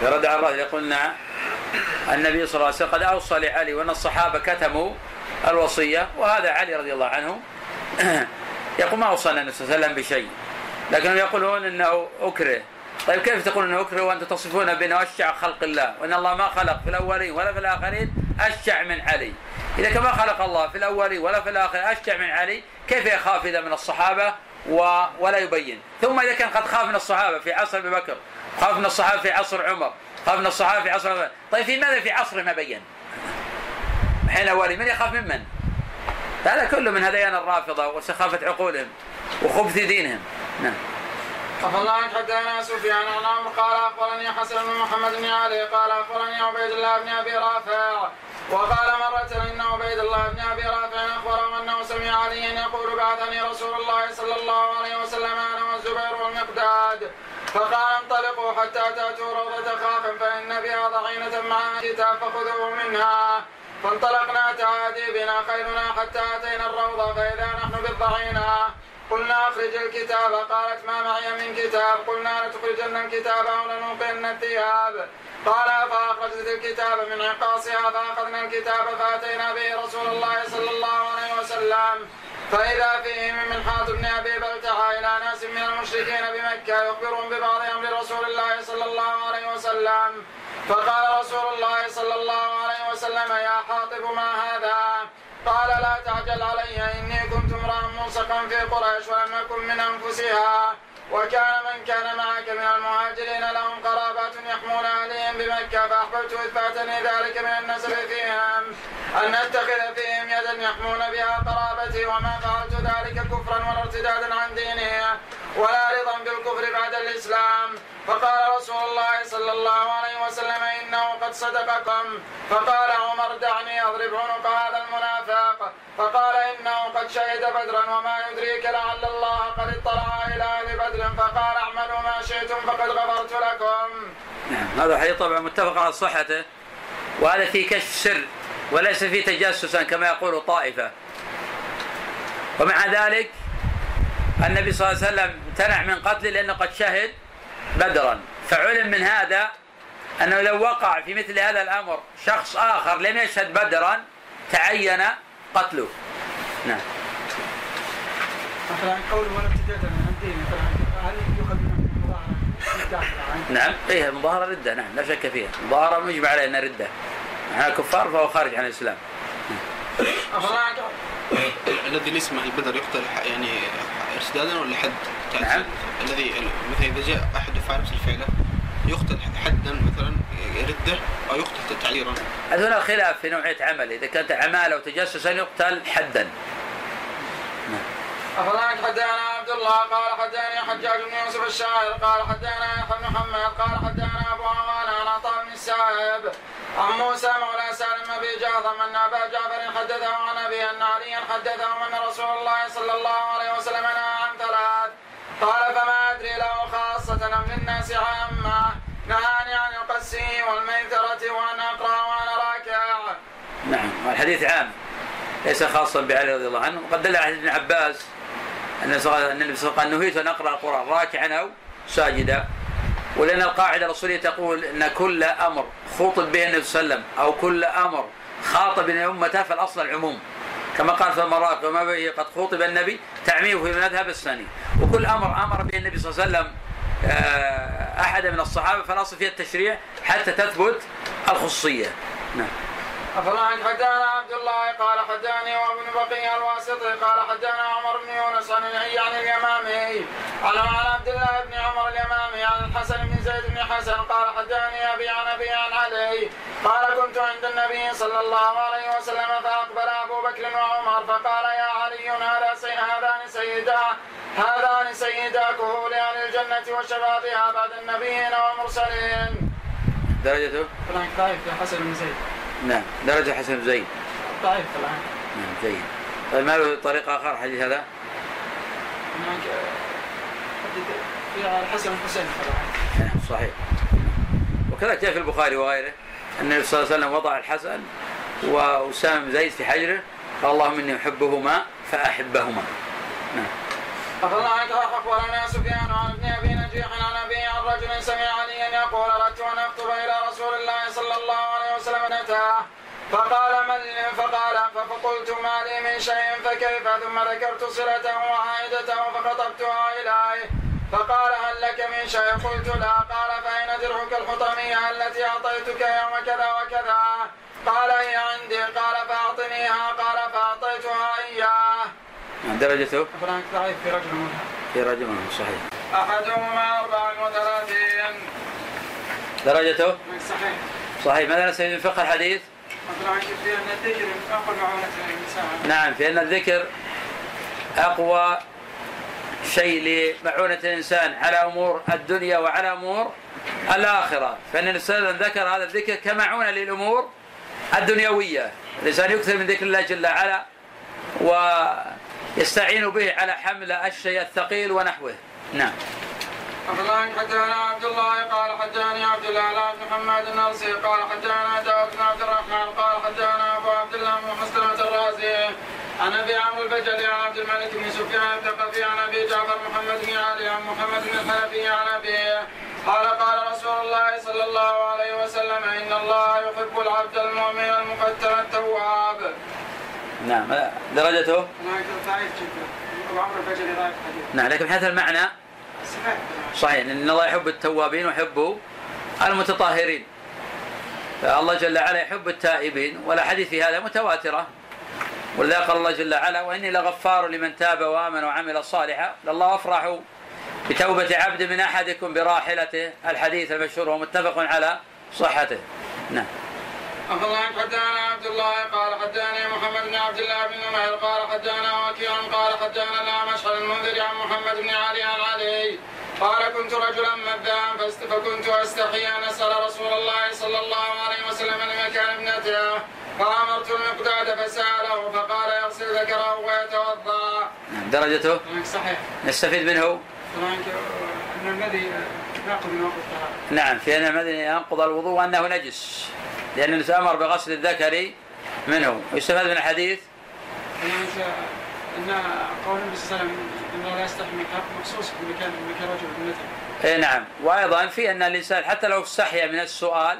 في رد على الرافضة يقول نعم النبي صلى الله عليه وسلم قد أوصى لعلي وأن الصحابة كتموا الوصية وهذا علي رضي الله عنه. يقول ما أوصانا النبي صلى الله عليه وسلم بشيء. لكنهم يقولون أنه أكره. طيب كيف تقول إنه أكره وأنتم تصفون بأنه أشجع خلق الله؟ وإن الله ما خلق في الأولين ولا في الآخرين أشجع من علي. إذا كما خلق الله في الأولين ولا في الآخرين أشجع من علي كيف يخاف إذا من الصحابة؟ و... ولا يبين. ثم إذا كان قد خاف من الصحابة في عصر أبي بكر خاف من الصحابة في عصر عمر خاف من الصحابة في عصر عمر. طيب في ماذا في عصره ما بين؟ حين أولي من يخاف ممن هذا كله من هذيان الرافضة وسخافة عقولهم وخبث دينهم. نعم. عفى الله عنك حدثنا سفيان عن عمرو قال أخبرني حسن بن محمد بن علي قال أخبرني عبيد الله بن أبي رافع. وقال مرة إن عبيد الله بن أبي رافع أخبره أنه سمع عليا يقول بعثني رسول الله صلى الله عليه وسلم أنا والزبير والمقداد. فقال انطلقوا حتى تأتوا روضة خاف فإن بها ضعينة معها كتاب فخذوه منها. فانطلقنا تعادي بنا خيلنا حتى أتينا الروضة فإذا نحن بالضعينة. قلنا أخرج الكتاب. قالت ما معي من كتاب. قلنا لتخرجن الكتاب أو لنوقين الثياب. قال فاخرجت الكتاب من عقاصها فاخذنا الكتاب فأتينا به رسول الله صلى الله عليه وسلم. فإذا فيه من منحات بن أبي بلتعة إلى ناس من المشركين بمكة يخبرهم ببعض أمر رسول الله صلى الله عليه وسلم. فقال رسول الله صلى الله عليه وسلم يا حاطب ما هذا؟ قال لا تعجل علي إني كنت امرأ ملصقا في قريش ولم أكن من أنفسها. وكان من كان معك من المهاجرين لهم قرابات يحمون أهلهم بمكة فأحببت إذ فاتني ذلك من النسب فيهم أن نتخذ فيهم يدا يحمون بها قرابتي وما فعلت ذلك كفرا ولا ارتدادا عن ديني ولا رضا بالكفر بعد الإسلام. فقال رسول الله صلى الله عليه وسلم إنه قد صدقكم. فقال عمر دعني أضرب عنق هذا المنافق. فقال إنه قد شهد بدرا وما يدريك لعل الله قد اطلع إلى أهل بدر. فقال اعملوا ما شئتم فقد غفرت لكم. نعم هذا الحديث طبعا متفق على صحته. وهذا في كشف سر وليس في تجسسا كما يقول طائفة. ومع ذلك النبي صلى الله عليه وسلم امتنع من قتله لأنه قد شهد. بدرا. فعلم من هذا أنه لو وقع في مثل هذا الأمر شخص آخر لم يشهد بدرا تعين قتله. نعم. مثلا قول ولا ابتداء هل يؤخذ نعم. إيه المظاهرة ردة نعم لا شك فيها. المظاهرة مجمع عليها إنها ردة. إحنا كفار فهو خارج عن الإسلام. الذي ليس مع البدر يقتل يعني ارتدادا ولا حد نعم. الذي مثلا إذا جاء أحد يفعل نفس الفعله يقتل حدا مثلا رده أو يقتل تعييرا. هنا خلاف في نوعية عمل. إذا كانت عمالة وتجسسا يقتل حدا. أخبرنا حدثنا عبد الله؟ قال حدثني حجاج بن يوسف الشاعر. قال حدثنا يحيى بن محمد؟ قال حدثنا أبو عوان السائب عن موسى مولى سالم بن جعفر أن أبا جعفر حدثه عن أبي أن عليا حدثه أن رسول الله صلى الله عليه وسلم نهى عن ثلاث. قال فما أدري له خاصة أم للناس عامة. نهاني عن القسي والميثرة وأن أقرأ وأنا راكع. نعم الحديث عام. ليس خاصا بعلي رضي الله عنه. وقد دل على ابن عباس أن النبي صلى الله عليه وسلم نهيت أن أقرأ القرآن راكعا أو ساجدا. ولأن القاعدة الأصولية تقول أن كل أمر خوطب به النبي صلى الله عليه وسلم أو كل أمر خاطب أمته فالأصل العموم. كما قال في المراقب وما به قد خوطب النبي تعميمه في المذهب الثاني. وكل أمر أمر به النبي صلى الله عليه وسلم آه، أحد من الصحابة فالأصل فيها التشريع حتى تثبت الخصوصية. نعم. عنك حدانا عبد الله؟ قال حداني وابن بقي الواسطي. قال حدانا عمر بن يونس عن عن اليمامي. عن عبد الله بن عمر اليمامي عن الحسن بن زيد بن حسن. قال حدثني أبي عن أبي عن علي. قال كنت عند النبي صلى الله عليه وسلم فأقبل أبو بكر وعمر فقال يا علي هذا سي هذان سيدا هذان سيدا كهول أهل الجنة وشبابها بعد النبيين والمرسلين. درجته؟ فلان ضعيف حسن بن زيد. نعم. درجة حسن بن زيد ضعيف فلان نعم زيد طيب ما له طريق آخر حديث هذا؟ هناك في الحسن الحسين فلان نعم صحيح. وكذلك جاء في البخاري وغيره أن النبي صلى الله عليه وسلم وضع الحسن وأسامة بن زيد في حجره قال اللهم إني أحبهما فأحبهما. نعم. أخبرنا عنك أخبرنا سفيان عن ابن أبي نجيح عن أبي عن رجل سمع عليا يقول أردت أن أخطب إلى رسول الله صلى الله عليه وسلم نتاه. فقال من فقال فقلت ما لي من شيء فكيف؟ ثم ذكرت صلته وعائدته فخطبتها إليه. فقال هل لك من شيء؟ قلت لا. قال فأين درعك الحطمية التي أعطيتك يوم كذا وكذا. قال هي عندي. قال فأعطنيها. قال فأعطيتها إياه نعم درجته؟ ضعيف في رجل في رجل منهم صحيح. أحدهما أربع وثلاثين. درجته؟ صحيح. صحيح. ماذا نستفيد من فقه الحديث؟ في أن الذكر نعم في أن الذكر أقوى شيء لمعونة الإنسان على أمور الدنيا وعلى أمور الآخرة. فإن الإنسان ذكر هذا الذكر كمعونة للأمور الدنيوية. الإنسان يكثر من ذكر الله جل وعلا ويستعين به على حمل الشيء الثقيل ونحوه. نعم. أخبرنا حدثنا عبد الله قال حدثني عبد الله بن محمد النرسي قال حدثنا داود بن عبد الرحمن قال حدثنا أبو عبد الله بن مسلمة الرازي عن أبي عمرو البجلي عن عبد الملك بن سفيان الثقفي عن أبي جعفر محمد بن علي عن محمد بن الحنفي عن أبيه. قال قال رسول الله صلى الله عليه وسلم إن الله يحب العبد المؤمن المفتن التواب. نعم. درجته؟ هناك ضعيف جدا ضعيف. نعم لكن حيث المعنى صحيح ان الله يحب التوابين ويحب المتطهرين. فالله جل وعلا يحب التائبين والأحاديث في هذا متواترة. ولذا قال الله جل وعلا وإني لغفار لمن تاب وآمن وعمل صالحا. لله أفرح بتوبة عبد من أحدكم براحلته. الحديث المشهور ومتفق على صحته. نعم. الله حدثنا عبد الله قال حدثني محمد بن عبد الله بن نمير قال حدثنا وكيع قال حدثنا الاعمش عن المنذر عن محمد بن علي عن علي. قال كنت رجلا فاست- فكنت استحي أن أسأل رسول الله صلى الله عليه وسلم لمكان ابنته. فأمرت المقداد فسأله فقال يغسل ذكره ويتوضأ. نعم درجته؟ صحيح. نستفيد منه؟ أن الذي يأخذ من وقت. نعم في أن المدني ينقض الوضوء وأنه نجس. النبي أمر بغسل الذكر منه. ويستفاد من الحديث؟ إن قول النبي صلى الله عليه وسلم إنه لا يستحي مخصوص بمكان مكان رجل ابنته. اي نعم. وأيضا في أن الإنسان حتى لو استحيا من السؤال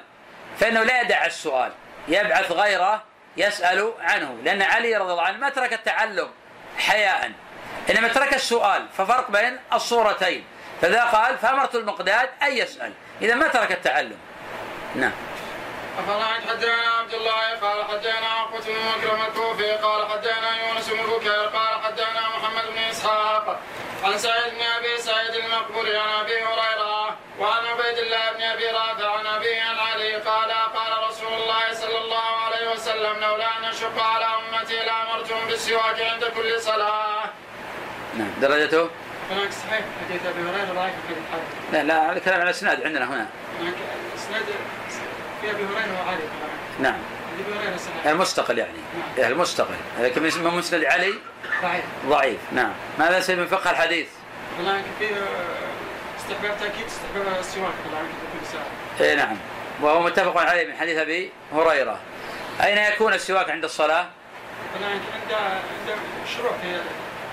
فإنه لا يدع السؤال. يبعث غيره يسأل عنه. لأن علي رضي الله عنه ما ترك التعلم حياء. إنما ترك السؤال. ففرق بين الصورتين. فذا قال فأمرت المقداد أن يسأل. إذا ما ترك التعلم. نعم. أخبرنا حدثنا عبد الله قال حدثنا عقبة بن مكرم الكوفي قال حدثنا يونس بن بكير قال حدثنا محمد بن إسحاق عن سعيد بن أبي سعيد المقبول عن أبي هريرة وعن عبيد الله بن أبي رافع عن أبي عن علي قال قال رسول الله صلى الله عليه وسلم لولا أن أشق على أمتي لأمرتهم بالسواك عند كل صلاة. نعم درجته هناك صحيح حديث أبي هريرة ضعيف حديث. لا لا هذا كلام على الإسناد عندنا هنا هناك إسناد في أبي هريرة وعلي. نعم. المستقل يعني. المستقل لكن اسمه؟ مسند علي؟ ضعيف. ضعيف. نعم. ماذا سيد من فقه الحديث؟ هناك في استحباب تأكيد استحباب السواك. اي نعم. وهو متفق عليه من حديث أبي هريرة. أين يكون السواك عند الصلاة؟ عند عند شروع في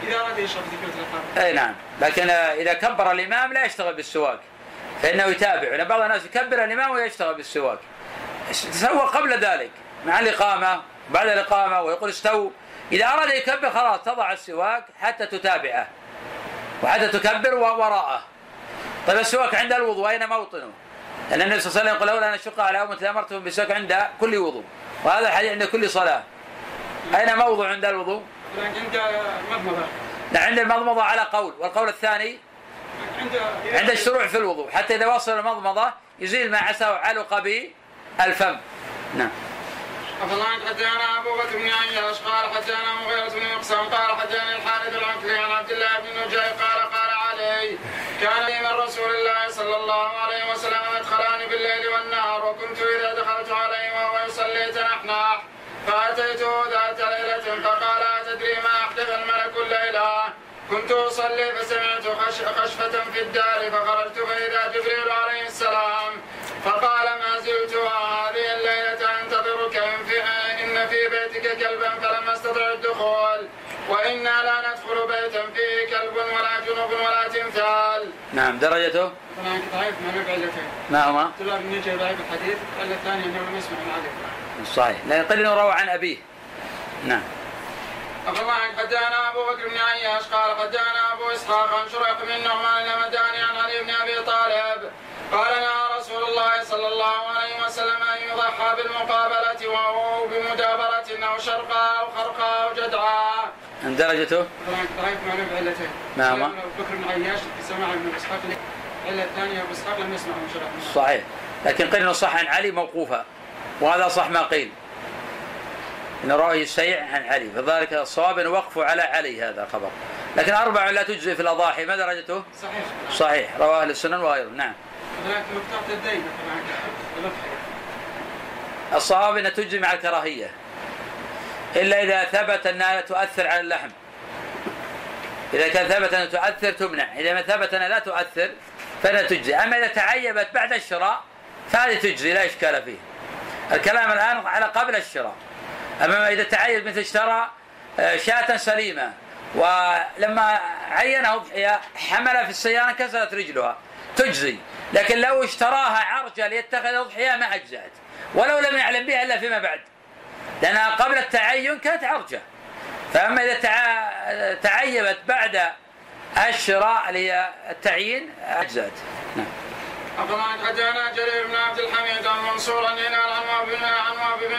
إذا أراد يشرب ذكر. اي نعم. لكن إذا كبر الإمام لا يشتغل بالسواك. فإنه يتابع. لأن بعض الناس يكبر الامام ويشتغل بالسواك تسوى قبل ذلك مع الإقامة بعد الإقامة ويقول استووا. إذا أراد يكبر خلاص تضع السواك حتى تتابعه وحتى تكبر وراءه. طيب السواك عند الوضوء أين موطنه؟ لأن النبي صلى الله عليه وسلم يقول لولا أن أشق على امتي لامرتهم بالسواك عند كل وضوء. وهذا الحديث عند كل صلاة. أين موضع عند الوضوء؟ عند لا عند المضمضة على قول. والقول الثاني عند الشروع في الوضوء. حتى إذا وصل المضمضة يزيل ما عسى وعلق بالفم نعم. أفضل حدثنا أبو بكر بن عياش قال حدثنا مغيرة بن مقسم قال حدثني الحارث العقلي عن عبد الله بن نجاي قال قال علي كان لي من رسول الله صلى الله عليه وسلم مدخلان بالليل والنهار وكنت إذا دخلت عليه وهو يصلي تنحنح فأتيته ذات ليلة فقال أتدري ما أحدث الملك الليلة كنت أصلي فسمعت خش خشفة في الدار فخرجت فإذا جبريل عليه السلام فقال ما زلت هذه الليلة أنتظرك إن في, إن في بيتك كلبا فلم أستطع الدخول وإنا لا ندخل بيتا فيه كلب ولا جنوب ولا تمثال. نعم درجته طبعا ضعيف ما نبع علتين. ما هما بن نجي ضعيف الحديث، العلة الثانية أنه لم يسمع من علي. صحيح لا يقل إنه روى عن أبيه نعم أخبرنا عن حدانا أبو بكر بن عياش قال حدانا أبو إسحاق عن شريح بن نعمان الهمداني عن علي بن أبي طالب قال نهى رسول الله صلى الله عليه وسلم أن يضحى بالمقابلة وهو بمدابرة أو شرقاء أو خرقاء أو جدعاء. درجته ضعيف مع نبع علتين. نعم. أبو بكر بن عياش في سماع ابن إسحاق العلة الثانية أبو إسحاق لم يسمع من نعمان. صحيح لكن قيل إنه صح عن علي موقوفا وهذا صح ما قيل انه رواه السيع عن علي فذلك الصواب انه وقفه على علي هذا خبر لكن أربع لا تجزي في الأضاحي ما درجته؟ صحيح. صحيح. رواه أهل السنن وغيرهم. نعم. الصواب انها تجزي مع الكراهية. إلا إذا ثبت أنها تؤثر على اللحم. إذا كان ثبت أنها تؤثر تمنع. إذا ما ثبت أنها لا تؤثر فلا تجزي أما إذا تعيبت بعد الشراء فهذه تجزي لا إشكال فيه. الكلام الآن على قبل الشراء. اما إذا تعيب مثل اشترى آه، شاة سليمة. ولما عينها اضحيه حملها في السيارة انكسرت رجلها. تجزي. لكن لو اشتراها عرجة ليتخذ اضحيه ما أجزأت. ولو لم يعلم بها إلا فيما بعد. لانها قبل التعين كانت عرجة. فأما إذا تع- تعيبت بعد الشراء اللي هي التعيين أجزأت. نعم. أخبرنا حدثنا جرير بن عبد الحميد عن منصور عن بن بن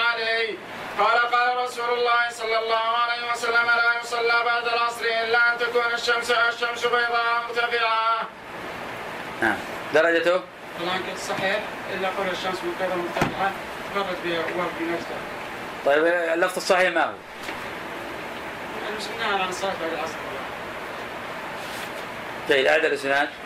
علي قال قال رسول الله صلى الله عليه وسلم لا يصلى بعد العصر إلا أن تكون الشمس الشمس بيضاء مرتفعة. نعم درجته طبعا صحيح إلا قول الشمس بيضاء مرتفعة تفرد بها وهب بن أجدعي. طيب اللفظ الصحيح ما هو؟ سمعناها عن الصلاة بعد العصر. جيد أعد الإسناد طبعا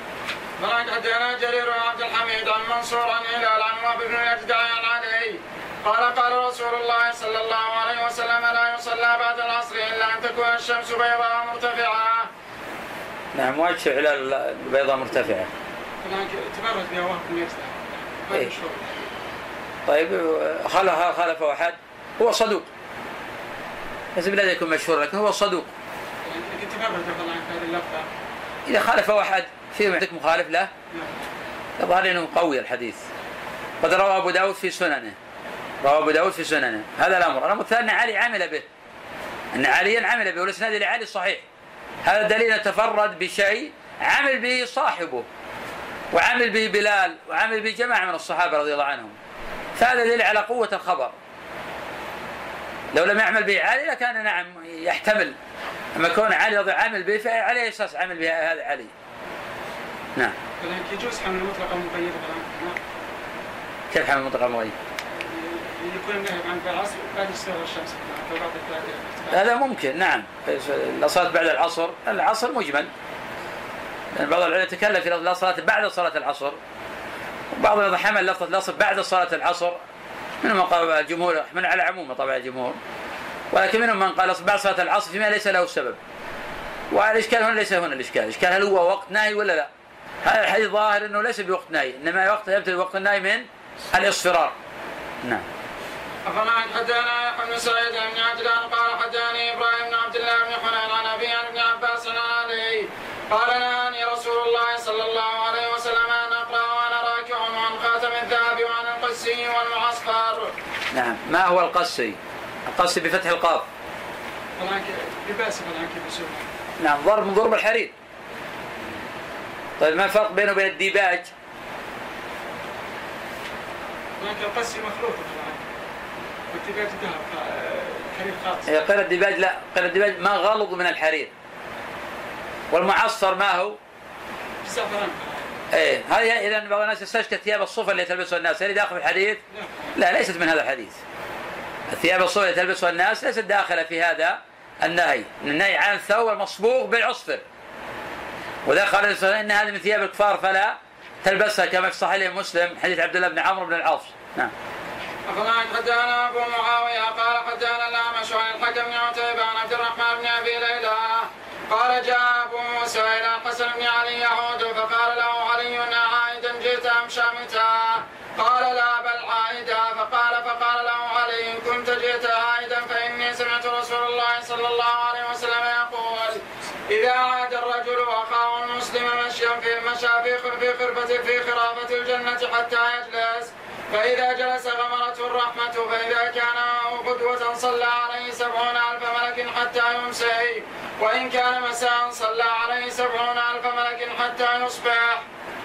حدثنا جرير بن عبد الحميد عن منصور عن هلال عن وهب بن أجدعي عن علي قال قال رسول الله صلى الله عليه وسلم لا يصلى بعد العصر إلا أن تكون الشمس بيضاء مرتفعة. نعم واجه على البيضاء مرتفعة تبرد بها وهب بن. إيه. طيب خلف خلف أحد هو صدوق ليس بلا يكون مشهور لكن هو صدوق تبرد طبعا في هذه اللفظة. إذا خالف أحد في عندك مخالف له. يظهر إنه قوي الحديث. قد روى أبو داود في سننه. روى أبو داود في سننه. هذا الأمر. الامر الثاني أن علي عمل به. أن عليا عمل به. والإسناد لعلي صحيح. هذا دليل تفرد بشيء عمل به صاحبه. وعمل به بلال. وعمل به جماعة من الصحابة رضي الله عنهم. فهذا دليل على قوة الخبر. لو لم يعمل به علي لكان نعم يحتمل. أما كون علي رضي عمل به فعلى أي أساس عمل به هذا علي. نعم. يجوز حمل مطلقه مقيده طبعا. كيف حمل منطقه مغيب يكون النهي عن العصر بعد الشمس الثلاثه هذا ممكن نعم. الصلاة بعد العصر العصر مجمل. لأن بعض العلماء يتكلم في لا صلاة بعد صلاة العصر. وبعضهم إذا حمل لفظة العصر بعد صلاة العصر. منهم من قال الجمهور من على عموم طبعا الجمهور. ولكن منهم من قال بعد صلاة العصر فيما ليس له سبب. والإشكال هنا ليس هنا الإشكال. الإشكال هل هو وقت نهي ولا لا؟ هذا الحديث ظاهر أنه ليس بوقت نهي إنما وقت يبتدي وقت النهي من الاصفرار نعم. أفمن حدثنا يحيى بن سعيد بن عجلان قال حدثني إبراهيم بن عبد الله بن حنين عن أبي عن ابن عباس عن علي قال نهاني رسول الله صلى الله عليه وسلم أن أقرأ وأنا راكع عن خاتم الذهب وعن القسي والمعصفر. نعم. ما هو القسي القسي بفتح القاف. نعم ضرب من ضروب الحرير. طيب ما الفرق بينه وبين الديباج طبعا القسي مخلوط طبعا والديباج ذهب حرير خالص. هي قيل الديباج لا قيل الديباج ما غلظ من الحرير والمعصفر ما هو زعفران إيه هذه اذا بعض الناس يستشكى ثياب الصوف اللي تلبسها الناس هل داخل في الحديث؟ لا ليست من هذا الحديث. الثياب الصوف اللي تلبسها الناس ليست داخلة في هذا النهي، النهي عن الثوب المصبوغ بالعصفر. وذا قال إن هذه من ثياب الكفار فلا تلبسها كما في صحيح مسلم حديث عبد الله بن عمرو بن العاص. نعم. أخبرنا حدثنا أبو معاوية قال حدثنا الأعمش عن الحكم بن عتيبة عن عبد الرحمن بن أبي ليلى قال جاء أبو موسى إلى الحسن بن علي يعود فقال له علي عائدا جئت أم شامتا قال لا بل عائدا فقال فقال له علي إن كنت جئت عائدا فإني سمعت رسول الله صلى الله عليه وسلم يقول إذا في في خرفة في خرافة الجنة حتى يجلس فإذا جلس غمرته الرحمة فإذا كان قدوة صلى عليه سبعون ألف ملك حتى يمسي وإن كان مساء صلى عليه سبعون ألف ملك حتى يصبح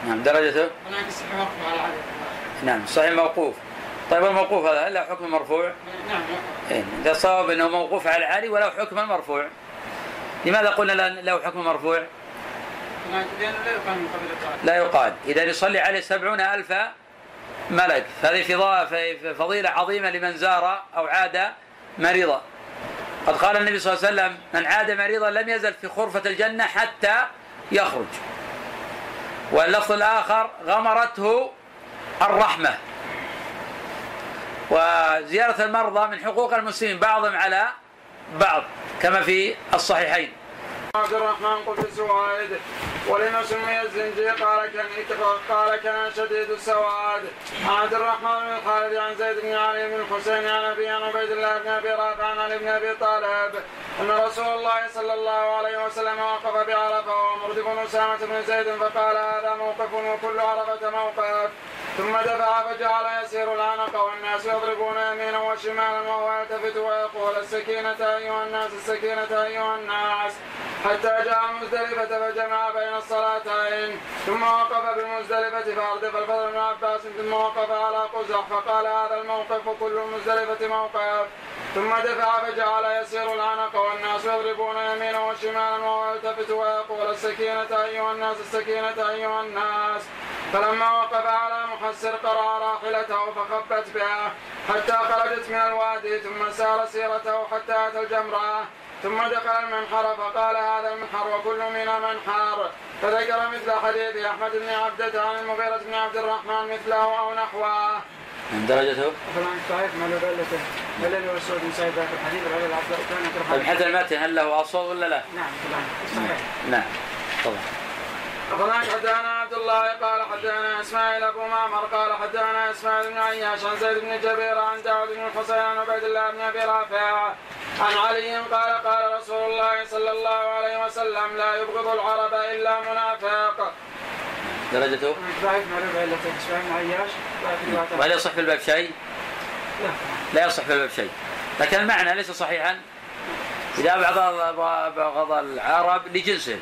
نعم درجته؟ نعم صحيح موقوف. طيب الموقوف هذا هل له حكم مرفوع؟ نعم إيه، إذا صواب إنه موقوف على العالي ولو حكم مرفوع. لماذا قلنا له حكم مرفوع؟ لا يقال إذا يصلي عليه سبعون ألف ملك. هذه فضيلة عظيمة لمن زار أو عاد مريضا. قد قال النبي صلى الله عليه وسلم من عاد مريضا لم يزل في خرفة الجنة حتى يخرج. واللفظ الآخر غمرته الرحمة. وزيارة المرضى من حقوق المسلمين بعضهم على بعض كما في الصحيحين. عبد الرحمن قلت سواد ولما سمي الزنجي قال كان قال كان شديد السواد. عن عبد الرحمن بن الحارث عن زيد بن علي بن الحسين عن ابي عن عبيد الله بن أبي رافع عن علي بن أبي طالب أن رسول الله صلى الله عليه وسلم وقف بعرفة ومردف أسامة بن زيد فقال هذا موقف وكل عرفة موقف. ثم دفع فجعل يسير العنق والناس يضربون يمينا وشمالا وهو يلتفت ويقول السكينة أيها الناس السكينة أيها الناس. حتى جاء مزدلفة فجمع بين الصلاتين. ثم وقف بمزدلفة فأردف الفضل بن عباس ثم وقف على قزح فقال هذا الموقف كل مزدلفة موقف. ثم دفع فجعل يسير العنق والناس يضربون يمينا وشمالا وهو يلتفت ويقول السكينة أيها الناس السكينة أيها الناس. فلما وقف على محسر قرأ راحلته فخبت بها حتى خرجت من الوادي ثم سار سيرته حتى أتى الجمرة ثم دخل المنحر فقال هذا المنحر وكل من منحر. فذكر مثل حديث أحمد بن عبدة عن المغيرة بن عبد الرحمن مثله أو نحوه. من درجته؟ طبعا صحيح ما له دلته دليل والسعود بن سعيد ذاك الحديث الرجل عبد طيب كان حتى المتن هل له أصل ولا لا؟ نعم طبعا. صحيح. نعم طبعا. أخبرنا حدثنا عبد الله قال حدثنا إسماعيل أبو معمر قال حدثنا إسماعيل بن عياش عن زيد بن جبير عن داود بن الحسين عن عبيد الله بن أبي رافع عن علي قال قال رسول الله صلى الله عليه وسلم لا يبغض العرب إلا منافق. درجته؟ ضعيف معلوم علته إسماعيل بن عياش. وهل يصح في الباب شيء؟ لا. يصح في الباب شيء. لكن المعنى ليس صحيحا. إذا بعض بغض العرب لجنسهم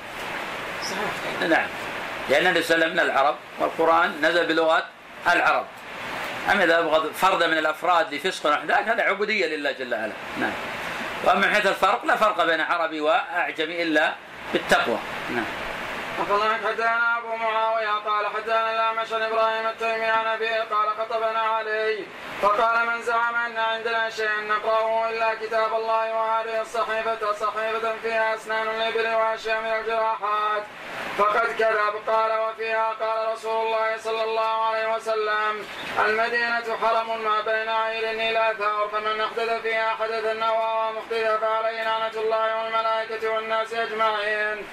صحيح نعم. لأن النبي صلى الله من العرب والقرآن نزل بلغة العرب. أما إذا أبغض فردا من الأفراد لفسق ونحو هذا عبودية لله جل وعلا. نعم. وأما من حيث الفرق لا فرق بين عربي وأعجمي إلا بالتقوى. نعم. أخبرنا حدثنا أبو معاوية قال حدثنا الأعمش عن إبراهيم التيمي عن أبيه قال خطبنا علي فقال من زعم أن عندنا شيئا نقرأه إلا كتاب الله وهذه الصحيفة. صحيفة فيها أسنان الإبل وأشياء من الجراحات. فقد كذب قال وفيها قال رسول الله صلى الله عليه وسلم المدينة حرم ما بين عير إلى ثور فمن أحدث فيها حدثا أو محدث فعليه لعنة الله والملائكة والناس أجمعين.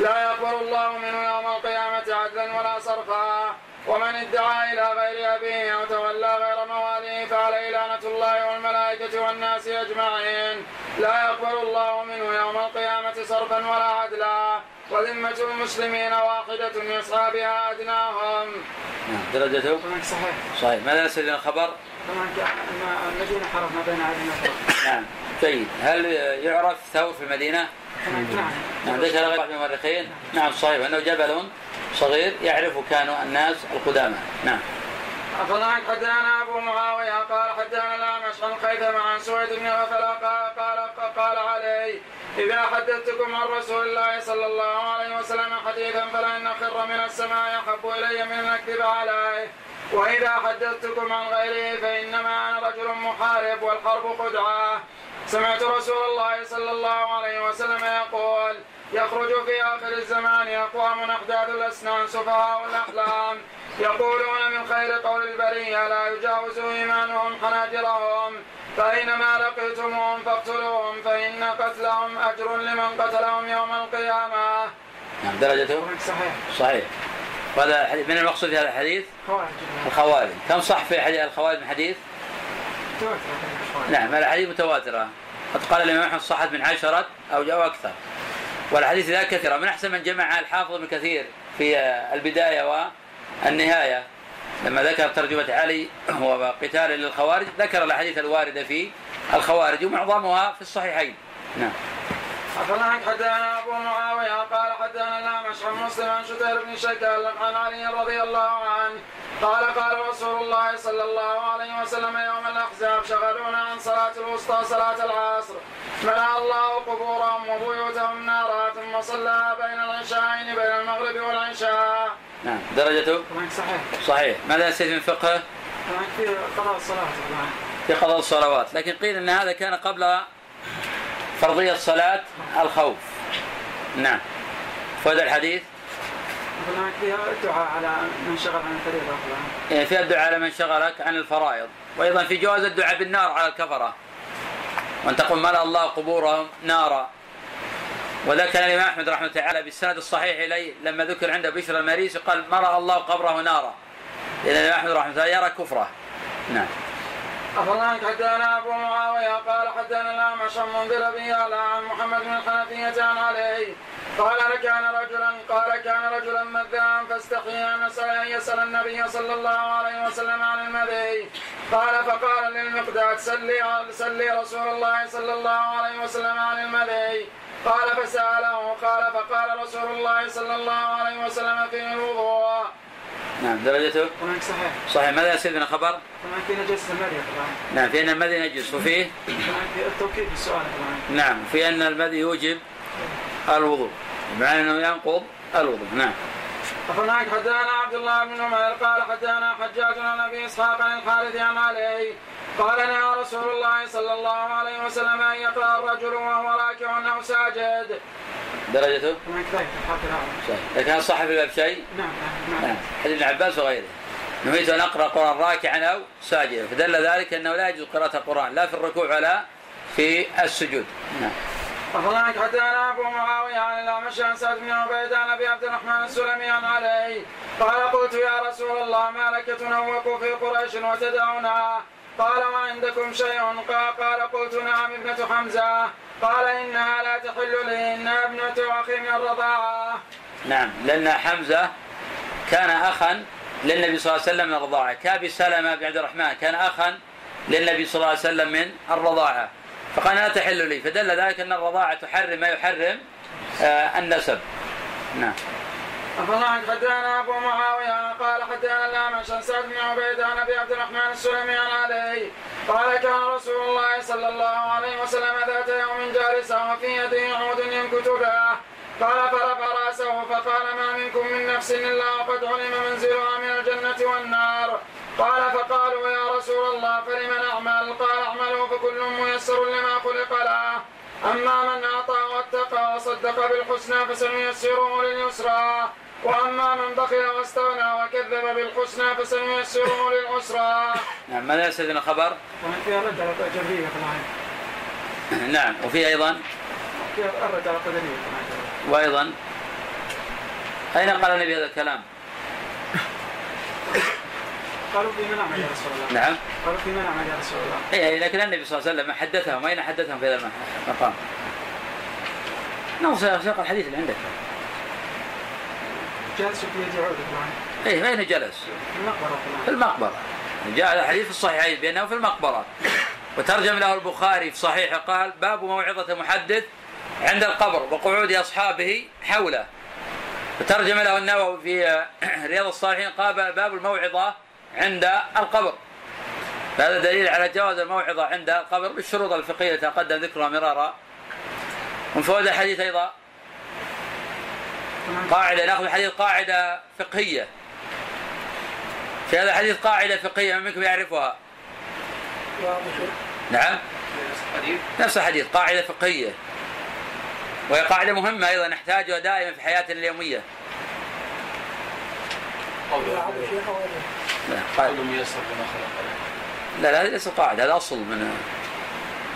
لا يقبل الله منه يوم القيامة عدلا ولا صرفا. ومن ادعى إلى غير أبيه أو تولى غير مواليه فعليه لعنة الله والملائكة والناس أجمعين. لا يقبل الله منه يوم القيامة صرفا ولا عدلا. وذمة المسلمين واحدة يسعى بها أدناهم. نعم. درجته صحيح. صحيح. ماذا يستدل الخبر؟ طبعا المدينة حرف ما بين عدن نعم. جيد هل يعرف ثور في المدينة؟ نعم. نعم ذكر غير واحد من المؤرخين. نعم صحيح. انه جبل صغير يعرف كانوا الناس القدامى. نعم. أخبرنا حدثنا أبو معاوية قال حدثنا الأعمش عن خيثم عن سويد بن غفل قال قال قال علي إذا حدثتكم عن رسول الله صلى الله عليه وسلم حديثا فلن خر من السماء أحب إلي من أن أكذب عليه. وإذا حدثتكم عن غيره فإنما أنا رجل محارب والحرب خدعة سمعت رسول الله صلى الله عليه وسلم يقول يخرج في آخر الزمان أقوام أحداث الأسنان سفهاء الأحلام يقولون من خير قول البرية لا يجاوز إيمانهم حناجرهم فأينما لقيتموهم فاقتلوهم فإن قتلهم أجر لمن قتلهم يوم القيامة. نعم درجته صحيح. صحيح. وهذا من المقصود في هذا الحديث؟ خوارج. الخوارج. كم صح في حديث الخوارج من حديث؟ نعم الأحاديث متواترة قد قال الإمام أحمد صحت من عشرة أو أو أكثر. والحديث ذا كثيرة من أحسن من جمع الحافظ ابن كثير في البداية والنهاية. لما ذكر ترجمة علي وقتال للخوارج ذكر الأحاديث الواردة في الخوارج ومعظمها في الصحيحين. نعم. أخبرنا حدثنا أبو معاوية قال حدثنا الأعمش عن مسلم عن شتير بن شكال عن علي رضي الله عنه قال قال رسول الله صلى الله عليه وسلم يوم الأحزاب شغلونا عن صلاة الوسطى صلاة العصر. ملأ الله قبورهم وبيوتهم نارا ثم صلى بين العشاءين بين المغرب والعشاء. نعم. درجته صحيح. صحيح. ماذا يستفيد من فقهه في قضاء الصلاة. في قضاء الصلوات. لكن قيل أن هذا كان قبل فرضية صلاة الخوف. نعم. فهذا الحديث؟ هناك فيها الدعاء على من شغل عن الفريضة يعني فيها الدعاء على من شغلك عن الفرائض. وأيضا في جواز الدعاء بالنار على الكفرة. وأن تقول ملا الله قبورهم نارا. وذكر الإمام أحمد رحمه الله تعالى بالسند الصحيح إليه لما ذكر عنده بشر المريسي قال مرأ الله قبره نارا. لأن الإمام أحمد رحمه الله يرى كفره. نعم. أخبرنا حدثنا أبو معاوية قال حدثنا الأعمش عن منذر بن يعلى عن محمد بن الحنفية عن علي. قال كان رجلا قال كان رجلا مذاء فاستحيي أن أن يسأل النبي صلى الله عليه وسلم عن المذي. قال فقال للمقداد سلي سلي رسول الله صلى الله عليه وسلم عن المذي. قال فسأله قال فقال رسول الله صلى الله عليه وسلم في الوضوء. نعم درجته؟ هناك صحيح. صحيح. ماذا يصير من خبر؟ هناك في نجاسة المريض نعم في أن المذي نجس وفيه التوكيد في السؤال طبعا نعم في أن المذي يوجب الوضوء بمعنى أنه ينقض الوضوء. نعم. فهناك حدثنا عبد الله بن عمر قال حدثنا حجاج عن أبي إسحاق عن الحارث عن علي. قال نهى رسول الله صلى الله عليه وسلم أن يقرأ الرجل وهو راكع أو ساجد. درجته؟ لكن هل صح في الباب شيء؟ نعم. نعم حديث ابن عباس وغيره. نهيت أن أقرأ القران راكعا أو ساجدا. فدل ذلك أنه لا يجوز قراءة القرآن لا في الركوع ولا في السجود. نعم. وهناك حدثنا ابو معاويه عن الاعمش عن سعد بن عبيد عن ابي عبد الرحمن السلمي عن علي قال قلت يا رسول الله ما لك تنوق في قريش وتدعنا قال وعندكم شيء؟ قال, قال قلت نعم ابنة حمزة. قال إنها لا تحل لي إنها ابنة أخي من الرضاعة. نعم لأن حمزة كان اخا للنبي صلى الله عليه وسلم من الرضاعة. كابي سلمة بن عبد الرحمن كان اخا للنبي صلى الله عليه وسلم من الرضاعة. فقال لا تحل لي. فدل ذلك أن الرضاعة تحرم ما يحرم آه النسب. نعم. فهناك حدثنا أبو معاوية قال حدثنا الأعمش عن سعد بن عبيد عن أبي عبد الرحمن السلمي عن علي. قال كان رسول الله صلى الله عليه وسلم ذات يوم جالسا وفي يده عود ينكت به. قال فرفع رأسه فقال ما منكم من نفس إلا وقد علم منزلها من الجنة والنار. قال فقالوا يا رسول الله فلم نعمل قال اعملوا فكل ميسر لما خلق له أما من أعطى واتقى وصدق بالحسنى فسنيسره لليسرى وأما من بخل واستغنى وكذب بالحسنى فسنيسره للعسرى. نعم ماذا؟ ومن فيها رد على الجبرية طبعا. نعم وفي أيضا فيها الرد على. وأيضا أين قال النبي هذا الكلام؟ قالوا في من أعمل يا رسول الله. نعم قالوا في من أعمل يا رسول الله. اي لكن النبي صلى الله عليه وسلم حدثهم اين حدثهم في هذا المقام؟ نعم سياق الحديث اللي عندك جالسوا في يد عود. اي أين جلس؟ في المقبرة في. المقبرة جاء الحديث في الصحيحين بأنه في المقبرة وترجم له البخاري في صحيحه قال باب موعظة محدث عند القبر وقعود أصحابه حوله وترجم له النووي في رياض الصالحين قال باب الموعظة عند القبر. هذا دليل على جواز الموعظة عند القبر بالشروط الفقهية تقدم ذكرها مرارا. من فوائد الحديث أيضا قاعدة نأخذ الحديث قاعدة فقهية. في هذا الحديث قاعدة فقهية من منكم يعرفها؟ نعم. نفس الحديث قاعدة فقهية. وهي قاعدة مهمة أيضا نحتاجها دائما في حياتنا اليومية. لا قاعدة ميسر لما خلق لا لا هذه ليست قاعدة هذا أصل من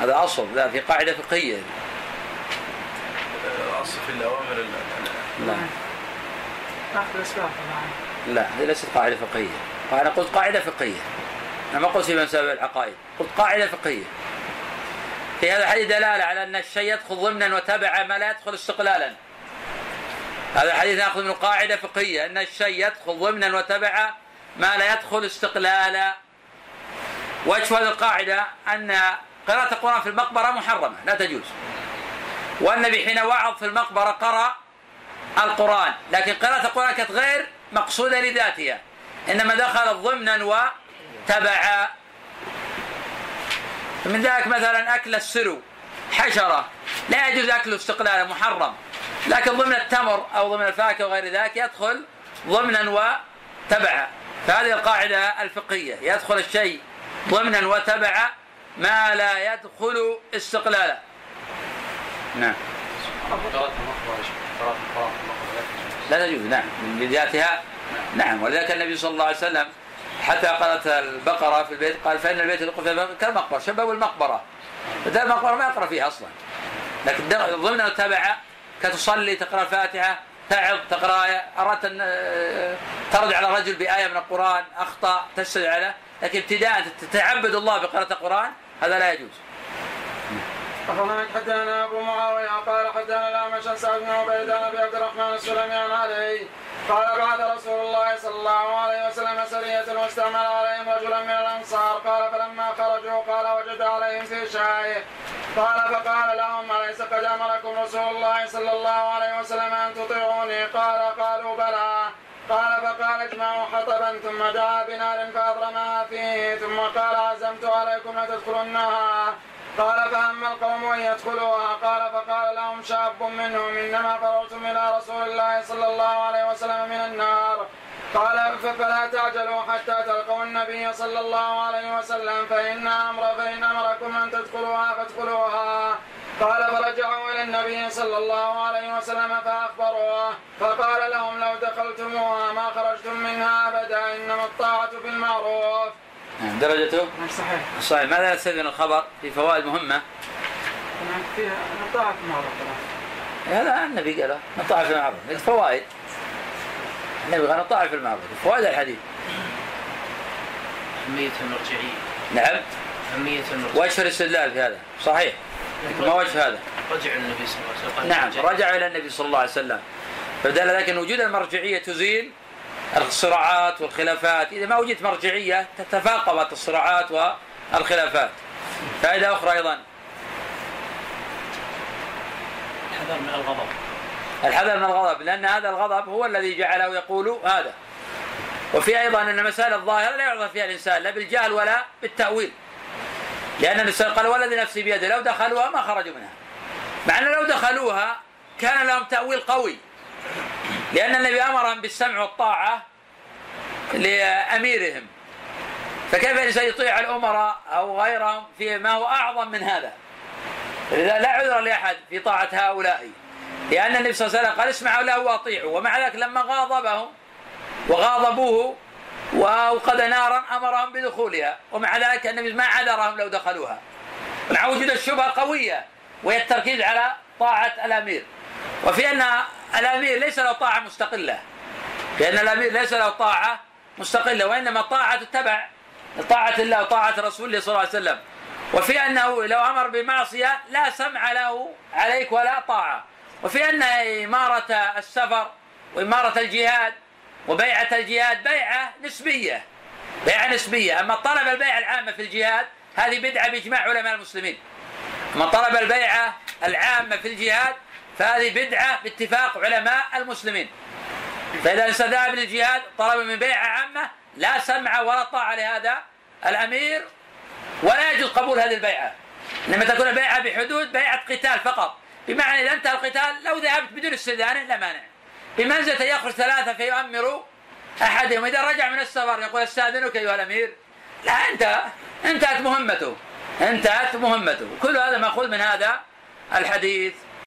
هذا أصل لا في قاعدة فقهية. أصل في الأوامر ال- لا. لا هذه ليست قاعدة فقهية. أنا قلت قاعدة فقهية. أنا ما قلت في مسائل العقائد. قلت قاعدة فقهية. في هذا الحديث دلالة على أن الشيء يدخل ضمنا وتبعا ما لا يدخل استقلالا. هذا الحديث نأخذ منه قاعدة فقهية أن الشيء يدخل ضمنا وتبعا ما لا يدخل استقلالا وجه هذه القاعدة أن قراءة القرآن في المقبرة محرمة لا تجوز. والنبي حين وعظ في المقبرة قرأ القرآن لكن قراءة القرآن كانت غير مقصودة لذاتها إنما دخلت ضمنا وتبعا من ذلك مثلا أكل السرو حشرة لا يجوز أكله استقلالا محرم. لكن ضمن التمر أو ضمن الفاكهة وغير ذلك يدخل ضمنا وتبعا فهذه القاعدة الفقهية. يدخل الشيء ضمنا وتبعا ما لا يدخل استقلالا نعم. لا تجوز. نعم. بذاتها نعم. ولذلك النبي صلى الله عليه وسلم حتى قالت البقرة في البيت قال فإن البيت يقف فيه كالمقبرة شباب المقبرة. المقبرة ما يقرأ فيها أصلا. لكن ضمن التبع كتصلي تقرأ الفاتحة تعظ تقرأ آية أردت أن آه، ترد على رجل بآية من القرآن أخطأ تسجد عليه لكن ابتداء تتعبد الله بقراءة القرآن هذا لا يجوز. أخبرنا حدثنا أبو معاوية قال حدثنا الأعمش عن سعد بن عبيد عن أبي عبد الرحمن السلمي عليه. قال بعث رسول الله صلى الله عليه وسلم سرية واستعمل عليهم رجلا من الأنصار. قال فلما خرجوا قال وجد عليهم في شاي. قال فقال لهم أليس قد أمركم رسول الله صلى الله عليه وسلم أن تطيعوني؟ قال قالوا بلى. قال فقال اجمعوا حطبا ثم دعا بنار فأضرمها فيه. ثم قال عزمت عليكم لتدخلنها قال فأما القوم أن يدخلوها قال فقال لهم شاب منهم إنما فررتم إلى رسول الله صلى الله عليه وسلم من النار. قال فلا تعجلوا حتى تلقوا النبي صلى الله عليه وسلم فإن أمر فإن أمركم أن تدخلوها فادخلوها. قال فرجعوا إلى النبي صلى الله عليه وسلم فأخبروه فقال لهم لو دخلتموها ما خرجتم منها أبدا إنما الطاعة في المعروف. نعم، درجته؟ صحيح. صحيح. ماذا نستفيد من الخبر في فوائد مهمة؟ فيها الطاعة في المعروف هذا النبي قاله نطاع في المعروف الفوائد النبي قال نطاع في المعروف فوائد الحديث. أهمية المرجعية نعم. أهمية المرجعية وجه الاستدلال في هذا. صحيح. لكن ما وجه هذا؟ رجع النبي صلى الله عليه وسلم. نعم. رجعوا إلى النبي صلى الله عليه وسلم. فدل ذلك ان وجود المرجعية تزيل الصراعات والخلافات. إذا ما وجدت مرجعية تتفاقمت الصراعات والخلافات. فائدة أخرى أيضا. الحذر من الغضب. الحذر من الغضب لأن هذا الغضب هو الذي جعله يقول هذا. وفي أيضا أن مسائل الظاهرة لا يعذر فيها الإنسان لا بالجهل ولا بالتأويل. لأن النبي قال والذي نفسي بيده لو دخلوها ما خرجوا منها. مع ان لو دخلوها كان لهم تأويل قوي. لأن النبي أمرهم بالسمع والطاعة لأميرهم. فكيف الانسان يطيع الأمراء أو غيرهم في ما هو أعظم من هذا؟ لذا لا عذر لأحد في طاعة هؤلاء. لأن النبي صلى الله عليه وسلم قال اسمعوا له وأطيعوا. ومع ذلك لما غاضبهم وغاضبوه وأوقد نارا أمرهم بدخولها. ومع ذلك النبي ما عذرهم لو دخلوها. مع وجود الشبهة قويه وهي التركيز على طاعة الأمير. وفي أن الأمير ليس له طاعة مستقلة. لأن الأمير ليس له طاعة مستقلة وإنما طاعة تبع طاعة الله وطاعه رسوله صلى الله عليه وسلم. وفي أنه لو أمر بمعصية لا سمع له عليك ولا طاعة. وفي أن إمارة السفر وإمارة الجهاد وبيعة الجهاد بيعة نسبية. بيعة نسبية. أما طلب البيعة العامة في الجهاد هذه بدعة بإجماع علماء المسلمين. من طلب البيعة العامة في الجهاد فهذه بدعة باتفاق علماء المسلمين. فإذا الانسان ذهب للجهاد طلب من بيعه عامه لا سمع ولا طاعه لهذا الأمير ولا يجوز قبول هذه البيعة. انما تكون البيعه بحدود بيعة قتال فقط. بمعنى إذا انتهى القتال لو ذهبت بدون استئذان لا مانع. بمنزلة يخرج ثلاثة فيؤمر أحدهم. إذا رجع من السفر يقول أستأذنك أيها الأمير. لا انتهى أنتهت مهمته. أنتهت مهمته. كل هذا مأخوذ من هذا الحديث.